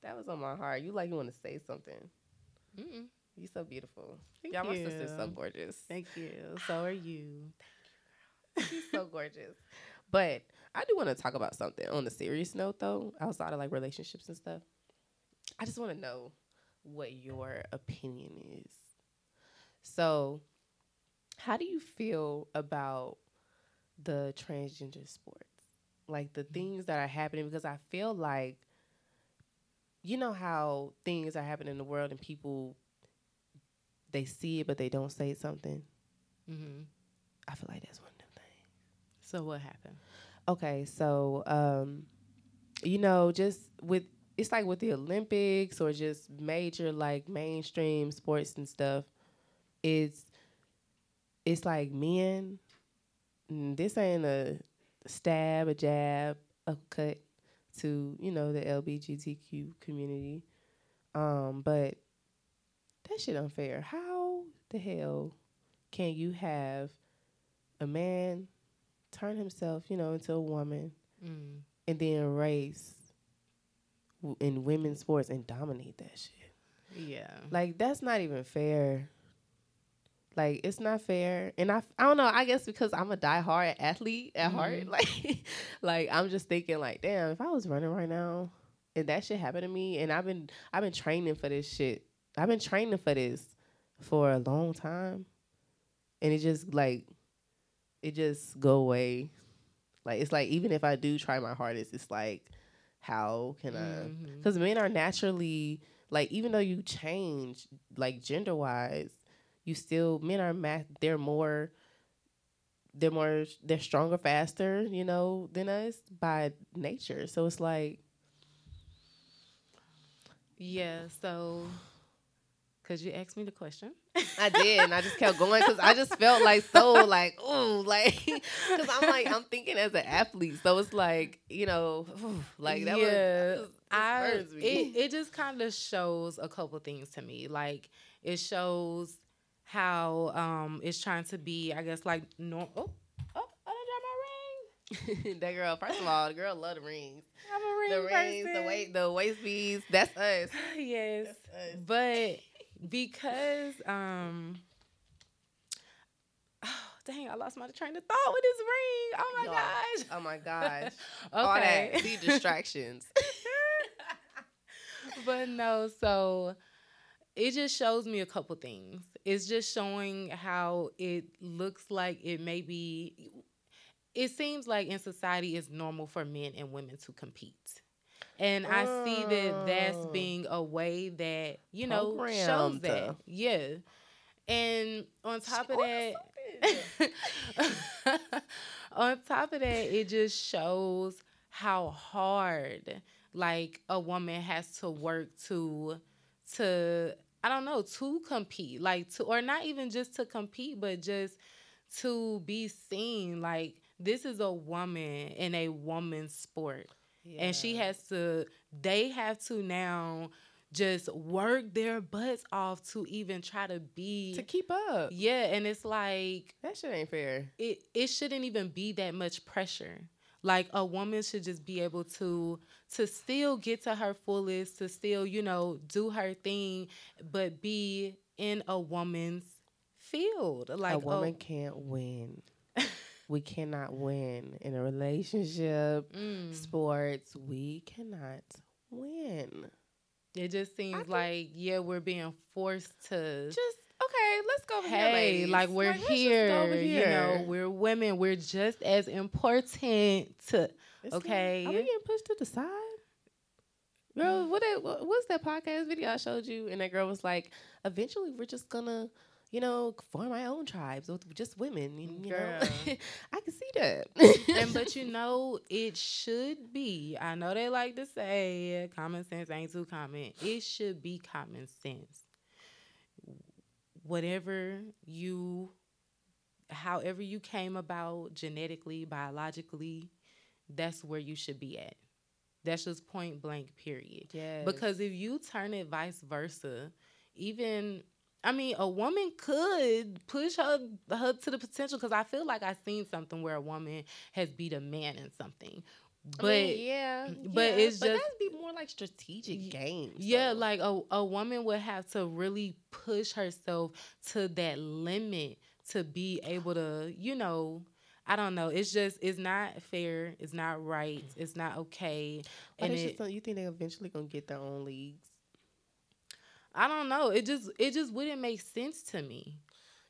that was on my heart. You like you want to say something. Mm-mm. You so beautiful. Thank Y'all, you. my sister's so gorgeous. Thank you. So are you. Thank you, girl. She's so gorgeous. But I do want to talk about something on a serious note, though, outside of like relationships and stuff. I just want to know what your opinion is. So, how do you feel about the transgender sports? Like the mm. things that are happening? Because I feel like, you know, how things are happening in the world and people they see it but they don't say something. Mm-hmm. I feel like that's one of them things. So what happened? Okay, so um, you know, just with it's like with the Olympics or just major like mainstream sports and stuff, it's it's like men. This ain't a stab, a jab, a cut to you know the LBGTQ community, um, but that shit unfair. How the hell can you have a man turn himself, you know, into a woman, mm. and then race w- in women's sports and dominate that shit. Yeah. Like that's not even fair. Like it's not fair, and I I don't know. I guess because I'm a diehard athlete at heart, Mhm. like like I'm just thinking like, damn, if I was running right now, and that shit happened to me, and I've been I've been training for this shit. I've been training for this for a long time, and it just like it just go away. Like it's like even if I do try my hardest, it's like how can I? Mhm. Because men are naturally like even though you change like gender wise, you still men are ma- they're more they're more they're stronger faster you know than us by nature. So it's like Yeah. So, cause you asked me the question. I did, and I just kept going because I just felt like so like ooh like because I'm like I'm thinking as an athlete, so it's like you know like that yeah, was, I it it just kind of shows a couple things to me. Like it shows how um it's trying to be, I guess, like no. Oh, oh, I done dropped my ring. that girl. First of all, the girl love the rings, I'm a ring the rings, the person. weight, the waist beads. That's us. yes, That's us. but because um. Oh, dang, I lost my train of thought with this ring. Oh my Y'all, gosh. Oh my gosh. okay. All that. See distractions. but no, so it just shows me a couple things. It's just showing how it looks like it may be. It seems like in society it's normal for men and women to compete. And I see that that's Oh. being a way that, you know, shows that. Yeah. And on top of that, on top of that, it just shows how hard like a woman has to work to to I don't know, to compete. Like to or not even just to compete, but just to be seen. Like this is a woman in a woman's sport. And she has to they have to now just work their butts off to even try to be to keep up. Yeah, and it's like that shit ain't fair. It it shouldn't even be that much pressure. Like a woman should just be able to to still get to her fullest, to still, you know, do her thing, but be in a woman's field. Like a woman oh, can't win. we cannot win in a relationship, mm. sports. We cannot win. It just seems like yeah, we're being forced to just okay. Let's go over hey, here, like we're like, here, here, You know, we're women. We're just as important. To, okay, like, are we getting pushed to the side? Girl, mm. what, what what's that podcast video I showed you? And that girl was like, eventually we're just gonna you know, form my own tribes with just women. You Girl. know, I can see that. and but you know, it should be. I know they like to say common sense ain't too common. It should be common sense. Whatever you, however you came about genetically, biologically, that's where you should be at. That's just point blank. Period. Yeah. Because if you turn it vice versa, even I mean, a woman could push her her to the potential because I feel like I've seen something where a woman has beat a man in something. But I mean, yeah, mm, but yeah, it's but just that'd be more like strategic games. Yeah, though. like a a woman would have to really push herself to that limit to be able to, you know, I don't know. It's just it's not fair. It's not right. It's not okay. But and it, just, you think they eventually gonna get their own leagues? I don't know. It just it just wouldn't make sense to me.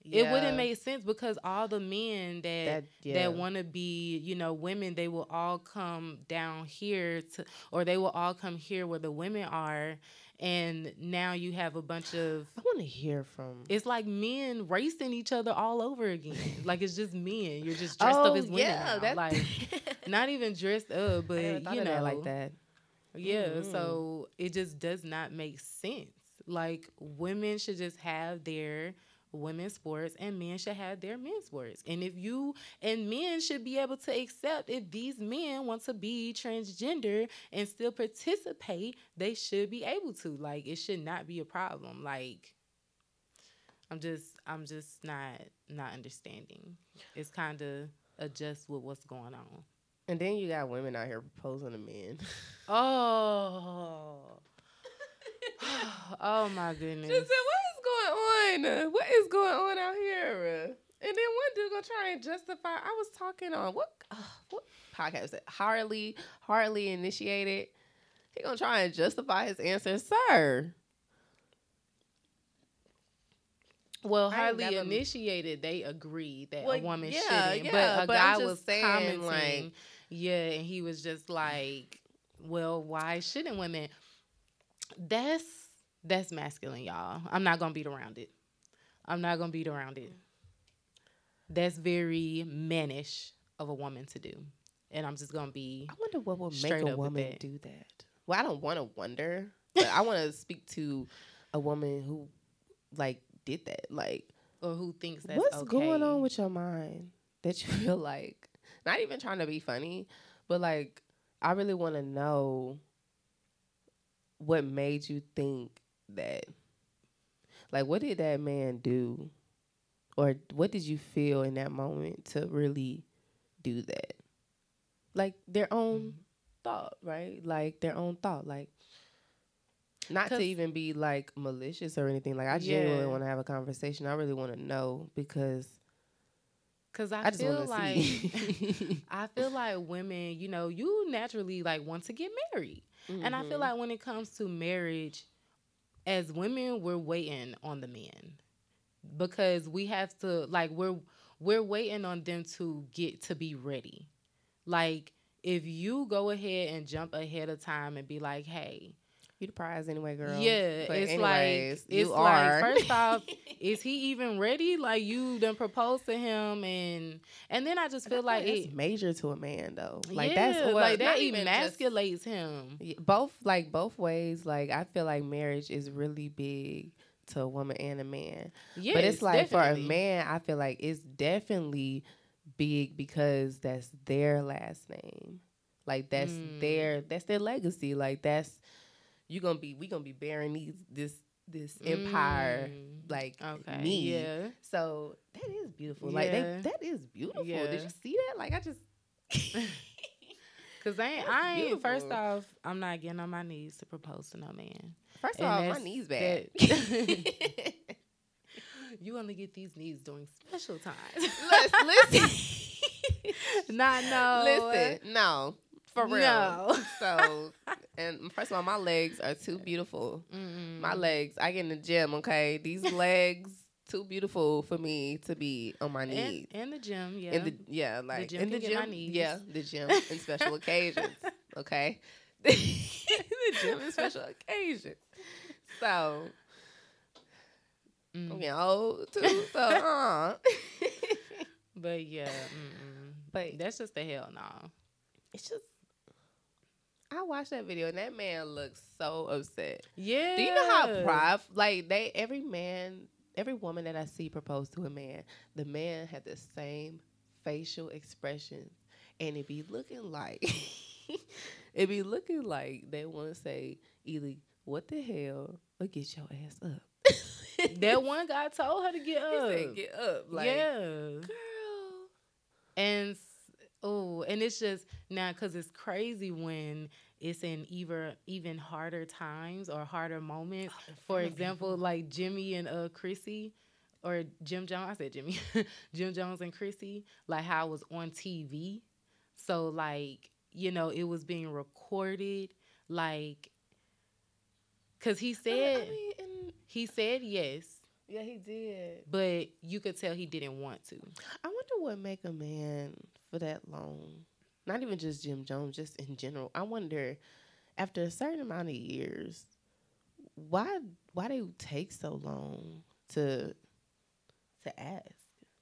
Yeah. It wouldn't make sense because all the men that that, yeah. that want to be, you know, women, they will all come down here to, or they will all come here where the women are, and now you have a bunch of. I want to hear from. It's like men racing each other all over again. like it's just men. You're just dressed oh, up as women. Yeah, now. like not even dressed up, but you know, like that. Yeah, mm-hmm. so it just does not make sense. Like women should just have their women's sports and men should have their men's sports. And if you and men should be able to accept if these men want to be transgender and still participate, they should be able to. Like it should not be a problem. Like I'm just I'm just not not understanding. It's kind of adjust with what's going on. And then you got women out here proposing to men. oh. oh my goodness. Just said, what is going on? What is going on out here? And then one dude gonna try and justify. I was talking on what uh, what podcast was it? Hardly hardly initiated. He gonna try and justify his answer, sir. Well, hardly initiated. They agreed that well, a woman yeah, shouldn't, yeah, but a but guy was saying, commenting, like, yeah, and he was just like, "Well, why shouldn't women?" that's that's masculine, y'all. I'm not gonna beat around it. I'm not gonna beat around it. That's very mannish of a woman to do, and I'm just gonna be. I wonder what would make a woman do that. Well, I don't want to wonder, but I want to speak to a woman who like did that, like or who thinks that's what's okay. going on with your mind that you feel like not even trying to be funny, but like I really want to know what made you think that like what did that man do or what did you feel in that moment to really do that like their own mm-hmm. thought right like their own thought like not to even be like malicious or anything like i genuinely want to have a conversation i really want to know because Cause I, I feel like I feel like women, you know, you naturally like want to get married. Mm-hmm. And I feel mm-hmm. like when it comes to marriage, as women, we're waiting on the men because we have to like we're we're waiting on them to get to be ready. Like if you go ahead and jump ahead of time and be like, "Hey, you the prize anyway, girl. Yeah, but it's anyways, like it's like are. first off, is he even ready? Like you done proposed to him, and and then I just feel like it's major to a man though. Like yeah, that's what like that emasculates just, him. Both like both ways. Like I feel like marriage is really big to a woman and a man. Yeah, but it's like definitely. for a man, I feel like it's definitely big because that's their last name. Like that's mm. their that's their legacy. Like that's you gonna be we gonna be bearing these this this empire Mm. like Okay. me. Yeah. So that is beautiful. Like they, that is beautiful. Yeah. Did you see that? Like I just Cause I ain't, I ain't first off, I'm not getting on my knees to propose to no man. first of And all, my knees bad. that- You only get these knees during special times. listen, listen, not no. listen. No, for real. No. So, and first of all, my legs are too beautiful. Mm-mm. My legs, I get in the gym. Okay, these legs too beautiful for me to be on my knees. in the gym, yeah. In the yeah, like gym in the gym, knees. yeah, the gym in special occasions. Okay, the gym in special occasions. So Mm. I'm getting old too. So uh, But yeah, mm-mm. but that's just the hell no. it's just I watched that video and that man looks so upset. Yeah. Do you know how pride like they every man every woman that I see propose to a man, the man had the same facial expression and it be looking like it be looking like they want to say either what the hell or get your ass up. That one guy told her to get He up. said, get up. Like yeah. girl. And oh, and it's just now because it's crazy when it's in either even harder times or harder moments. For example, like Jimmy and uh Chrissy, or Jim Jones. I said Jimmy, Jim Jones and Chrissy. Like how it was on TV. So like you know it was being recorded. Like, cause he I said mean, he said yes, yeah, he did. but you could tell he didn't want to. I wonder what make a man for that long. Not even just Jim Jones, just in general. I wonder, after a certain amount of years, why why they take so long to to ask?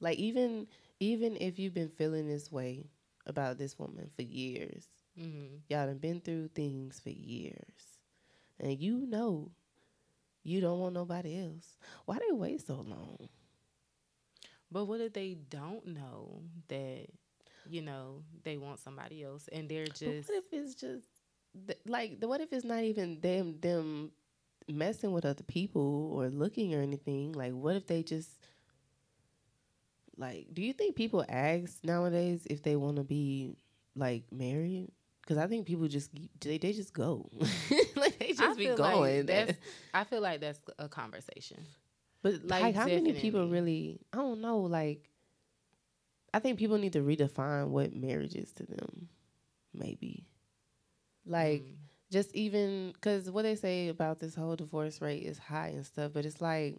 Like even even if you've been feeling this way about this woman for years, Mm-hmm. y'all done been through things for years, and you know you don't want nobody else. Why they wait so long? But what if they don't know that, you know, they want somebody else and they're But just what if it's just th- like the what if it's not even them them messing with other people or looking or anything? Like what if they just like do you think people ask nowadays if they want to be like married? Cuz I think people just they they just go. like they I just be feel like going. that's I feel like that's a conversation. but like, like how many people really I don't know like I think people need to redefine what marriage is to them. Maybe. Like Mm. just even because what they say about this whole divorce rate is high and stuff, but it's like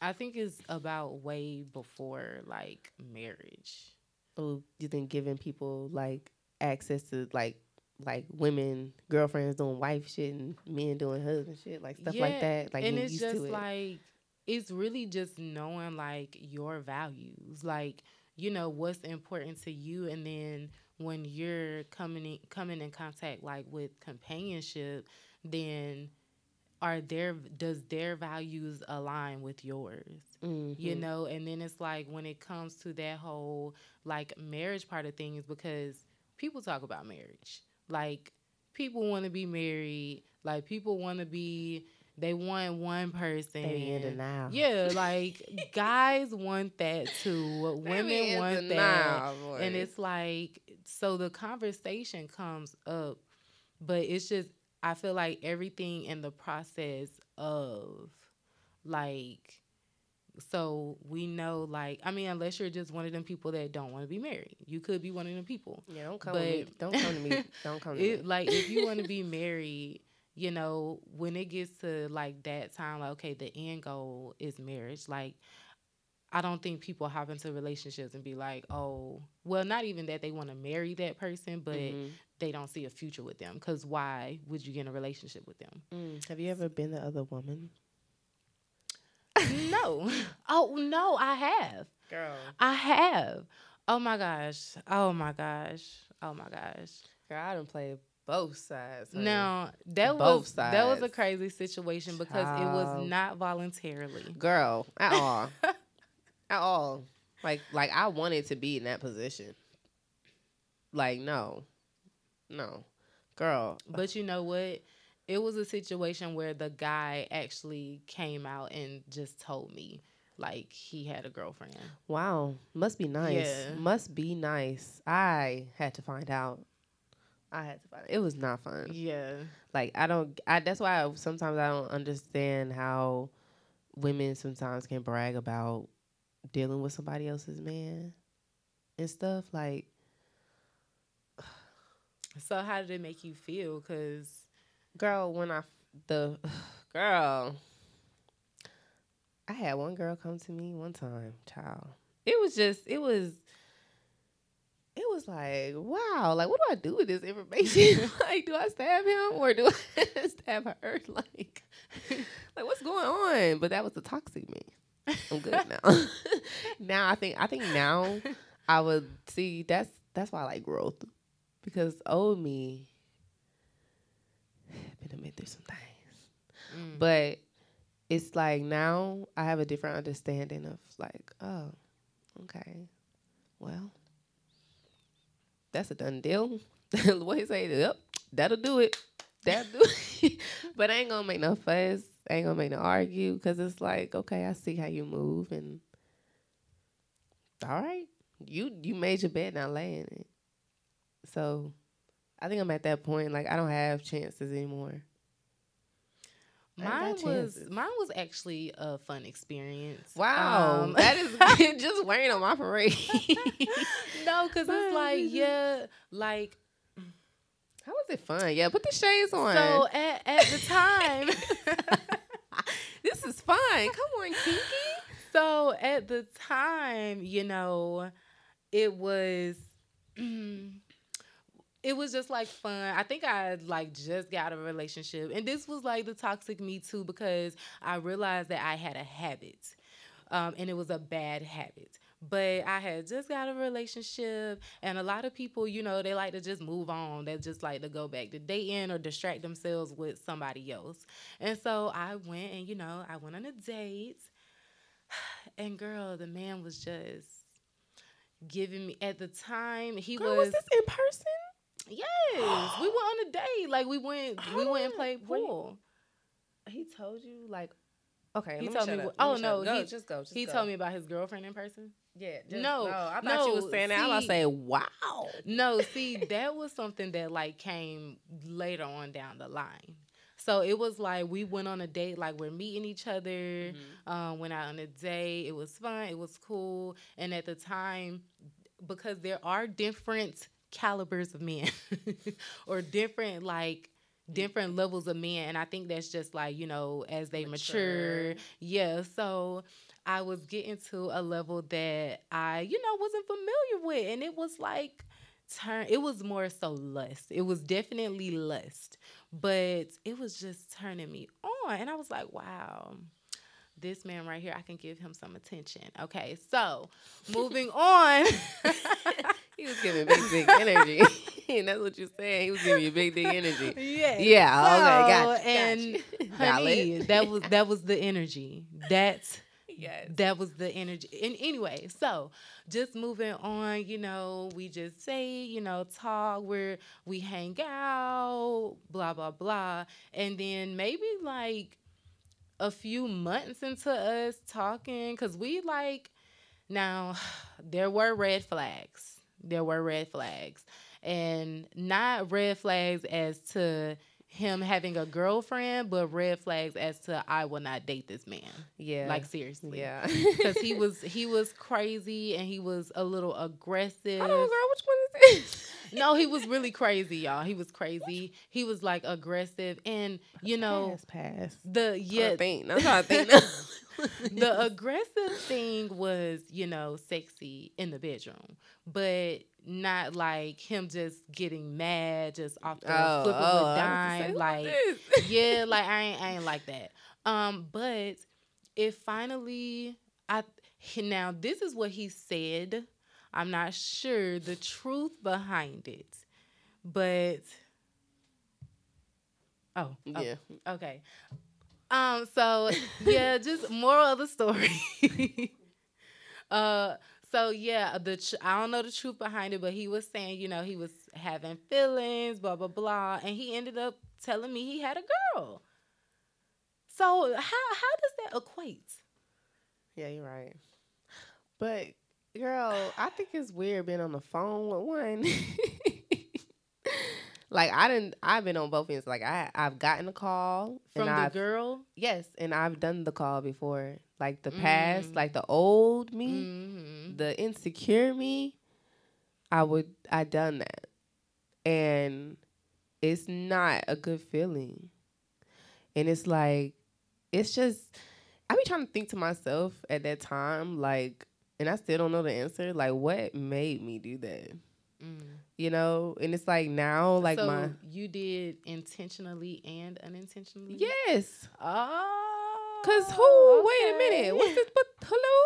I think it's about way before like marriage. oh, you think giving people like access to like like women girlfriends doing wife shit and men doing husband shit like stuff like that like and it's used just to it. like it's really just knowing like your values like you know what's important to you and then when you're coming in, coming in contact like with companionship then are their does their values align with yours you Mhm. know and then it's like when it comes to that whole like marriage part of things because people talk about marriage like people want to be married like people want to be they want one person They in denial. yeah like guys want that too women want that boy. and it's like so the conversation comes up but it's just i feel like everything in the process of like so we know like i mean unless you're just one of them people that don't want to be married you could be one of them people yeah, don't come to me. Don't come to me. Don't come to it, me. like if you want to be married you know when it gets to like that time like okay the end goal is marriage like i don't think people hop into relationships and be like oh well not even that they want to marry that person but Mhm. they don't see a future with them because why would you get in a relationship with them Mm. Have you ever been the other woman? no oh no i have Girl. i have oh my gosh oh my gosh oh my gosh Girl, I done played both sides. honey. Now that Both was that was a crazy situation because it was not voluntarily. girl at all at all like like i wanted to be in that position like no no, girl. But you know what? It was a situation where the guy actually came out and just told me like he had a girlfriend. Wow, must be nice. Yeah. Must be nice. I had to find out. I had to find out. It was not fun. Yeah. Like I don't. I that's why I, sometimes I don't understand how women sometimes can brag about dealing with somebody else's man and stuff. Like So how did it make you feel? Cause girl, when I the girl, I had one girl come to me one time, child. It was just, it was, it was like, wow, like what do I do with this information? like, do I stab him or do I stab her? Like, like what's going on? But that was the toxic me. I'm good now. now I think, I think now I would see that's that's why I like growth because old me been through some things. mm, But it's like now I have a different understanding of like, oh, okay, well, that's a done deal. what he say? Yep, that'll do it. That'll do it. but I ain't gonna make no fuss. I ain't gonna make no argue because it's like, okay, I see how you move, and all right, you you made your bed, now lay in it. So, I think I'm at that point. Like I don't have chances anymore. Mine was mine was actually a fun experience. Wow, Um, that is just weighing on my parade. no, cause it's like yeah, like How was it fun? Yeah, put the shades on. so at at the time. this is fun. Come on, Kiki. So at the time, you know, it was it was just like fun. I think I like just got a relationship and this was like the toxic me too because I realized that I had a habit. Um, and it was a bad habit. But I had just got a relationship, and a lot of people, you know, they like to just move on. They just like to go back to dating or distract themselves with somebody else. And so I went and, you know, I went on a date. And girl, the man was just giving me at the time he Girl, was, was this in person? Yes we went on a date like we went we went and on, played wait. pool He told you like. Okay, He let told me oh, me no. Go, he- just go. Just he go. told me about his girlfriend in person Yeah. No, no. I thought no, you was saying that. I was about to say, wow. no see that was something that like came later on down the line so it was like we went on a date like we're meeting each other Mm-hmm. um, went out on a date it was fun it was cool and at the time because there are different calibers of men or different like different levels of men and i think that's just like you know as they mature, Mature. yeah so i was getting to a level that i you know wasn't familiar with and it was like turn it was more so lust. It was definitely lust but it was just turning me on and i was like wow this man right here i can give him some attention. Okay so moving on He was giving big, big energy. and that's what you're saying. He was giving you big, big energy. yeah Yeah. okay. So, Got you. and got you. honey, that was that was the energy that yes. that was the energy. And anyway, so just moving on, you know, we just say, you know, talk, where we hang out, blah blah blah, and then maybe like a few months into us talking, cause we like now there were red flags. There were red flags, and not red flags as to him having a girlfriend, but red flags as to I will not date this man. Yeah. Like seriously. yeah. Because he was he was crazy and he was a little aggressive. Hold on, girl. Which one is this? No, he was really crazy, y'all. He was crazy. He was like aggressive and you know pass, pass. the Yeah. yeah Think. That's what I think. now. the aggressive thing was, you know, sexy in the bedroom, but not like him just getting mad just off the Oh, flip oh, of a I was dime. like, yeah, like I ain't, I ain't like that. Um, but it finally, I now this is what he said. I'm not sure the truth behind it, but oh, oh, yeah. Okay. Um. So yeah, just moral of the story. uh. So yeah, the tr- I don't know the truth behind it, but he was saying, you know, he was having feelings, blah blah blah, and he ended up telling me he had a girl. So how how does that equate? Yeah, you're right. But girl, I think it's weird being on the phone with one. like I didn't I've been on both ends. Like I I've gotten a call From the I've, girl? Yes, and I've done the call before. Like the past, Mm. like the old me, Mm-hmm. the insecure me, I would I done that. And it's not a good feeling. And it's like it's just I be trying to think to myself at that time, like, and I still don't know the answer. Like, what made me do that? Mm. You know? And it's like now, like so my you did intentionally and unintentionally. yes, Oh. cause who? Wait a minute, what's this? But hello,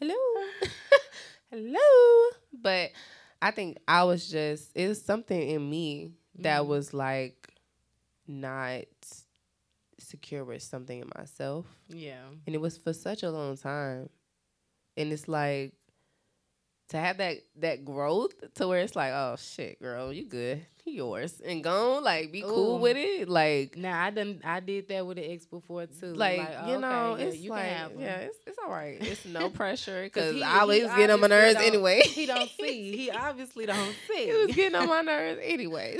hello, hello. But I think I was just it was something in me that Mhm. was like not secure with something in myself. Yeah. and it was for such a long time and it's like to have that that growth to where it's like oh shit girl you good he yours and gone like be cool Ooh. with it like Now I done I did that with an ex before too. like, oh, you know yeah, it's you like can have 'em. yeah it's, it's all right it's no pressure because he- i he getting on my nerves anyway he don't see. He obviously don't see. he was getting on my nerves anyway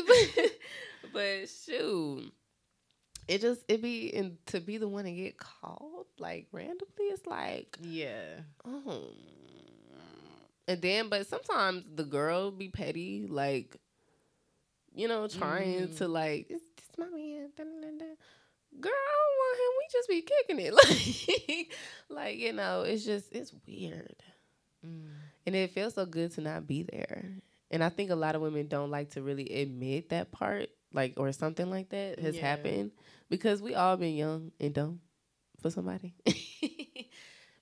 but shoot it just it be and to be the one to get called like randomly it's like yeah. Oh. And then, but sometimes the girl be petty, like, you know, trying Mm. to like, this, this my man. da, da, da, da." Girl, I don't want him. We just be kicking it, like, like you know, it's just it's weird, Mm. and it feels so good to not be there. And I think a lot of women don't like to really admit that part, like, or something like that has Yeah. happened because we all been young and dumb for somebody.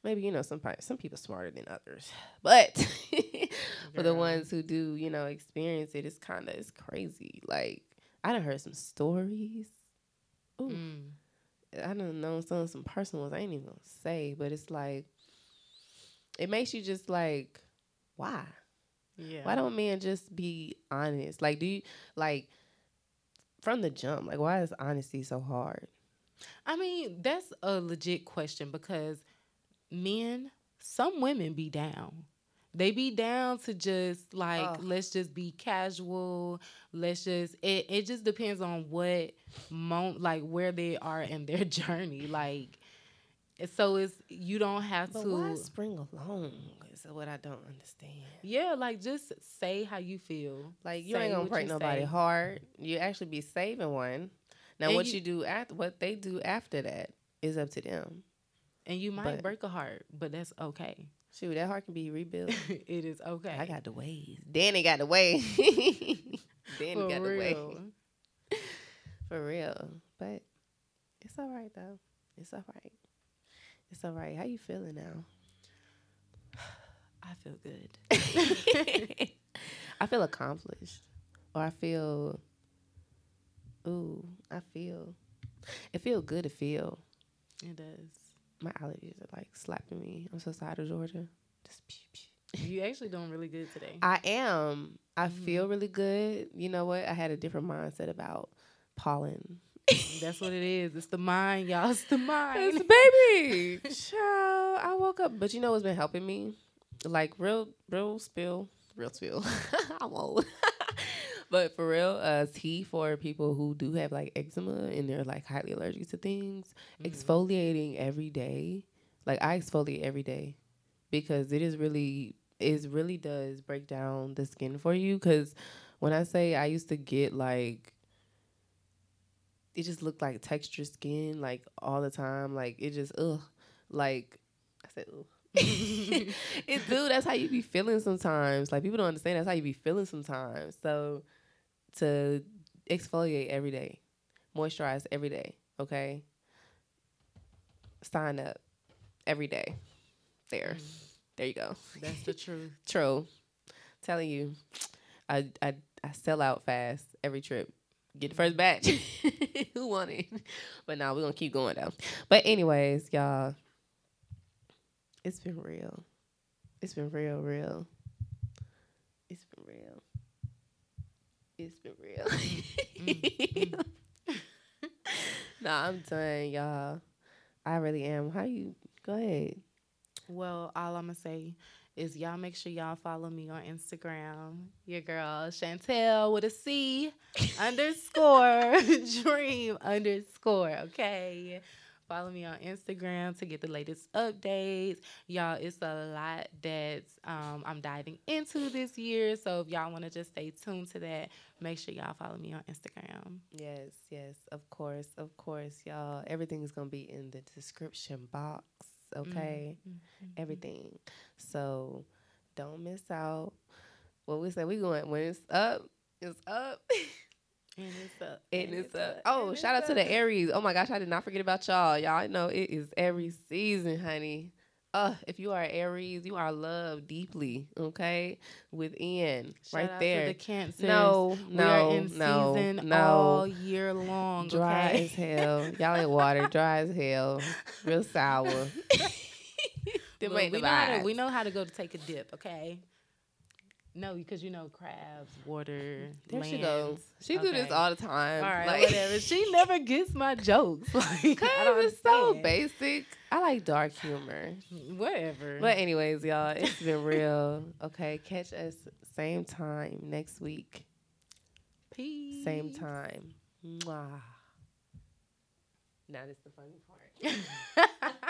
Maybe you know some some people smarter than others, but for the ones who do, you know, experience it, it's kind of it's crazy. Like I done heard some stories. Ooh, Mm. I don't know some some personal ones I ain't even gonna say, but it's like it makes you just like, why? Yeah. Why don't men just be honest? Like, do you like from the jump? Like, why is honesty so hard? I mean, that's a legit question because men, some women be down. They be down to just like Ugh. let's just be casual. Let's just it, it just depends on what moment like where they are in their journey. Like so it's you don't have But to why spring along? Is what I don't understand. Yeah, like just say how you feel. Like you Say ain't gonna break nobody say. heart. You actually be saving one. Now, And what you- you, do after what they do after that is up to them. And you might But- break a heart, but that's okay. Shoot, that heart can be rebuilt. it is okay. I got the ways. Danny got the way. Danny For got the way. real. For real. But it's all right though. It's all right. It's all right. How you feeling now? I feel good. I feel accomplished. Or I feel ooh, I feel it feel good to feel. It does. My allergies are like slapping me. I'm so tired of Georgia. Just pew, pew. You actually doing really good today. I am. I Mhm. feel really good. You know what? I had a different mindset about pollen. That's what it is. It's the mind, y'all. It's the mind. It's the baby. Child, I woke up, but you know what's been helping me? Like real, real spill, real spill. I'm old. But for real, uh, tea for people who do have like eczema and they're like highly allergic to things. Mhm. Exfoliating every day, like I exfoliate every day because it is really, it really does break down the skin for you. Because when I say I used to get like it just looked like textured skin like all the time. Like it just ugh. Like I said ugh. it dude, that's how you be feeling sometimes. Like people don't understand that's how you be feeling sometimes. So to exfoliate every day, moisturize every day, okay? Sign up every day. There. Mm. There you go. That's the truth. True. Telling you, I I I sell out fast every trip. Get the first batch. Who want it? But now we're gonna keep going though. But anyways, y'all, it's been real. It's been real, real. It's been real. It's been real. Mm, nah, I'm done, y'all. I really am. How you? Go ahead. Well, all I'm gonna say is y'all make sure y'all follow me on Instagram. Your girl Chantel with a C underscore dream underscore. Okay. Follow me on Instagram to get the latest updates. Y'all, it's a lot that um, I'm diving into this year. So if y'all want to just stay tuned to that, make sure y'all follow me on Instagram. Yes, yes, of course, of course, y'all. Everything's gonna be in the description box. Okay, mm-hmm. everything. So don't miss out. What we say, we going when it's up, it's up. And it's up. And, and it's, up. up. Oh, and shout out up. to the Aries. Oh my gosh, I did not forget about y'all. Y'all know it is Aries season, honey. Uh, if you are Aries, you are loved deeply, okay? Within, Shout right there. the Cancer. No, no, no, no. all year long. Dry okay? as hell. Y'all ain't water. Dry as hell. Real sour. we, know to, we know how to go to take a dip, okay? No, because you know crabs, water. There lands. she goes. She okay. do this all the time. All right, like, whatever. She never gets my jokes. Like, Cause it's so basic. I like dark humor. Whatever. But anyways, y'all, it's been real. Okay, catch us same time next week. Peace. Same time. Mwah. Now this the funny part.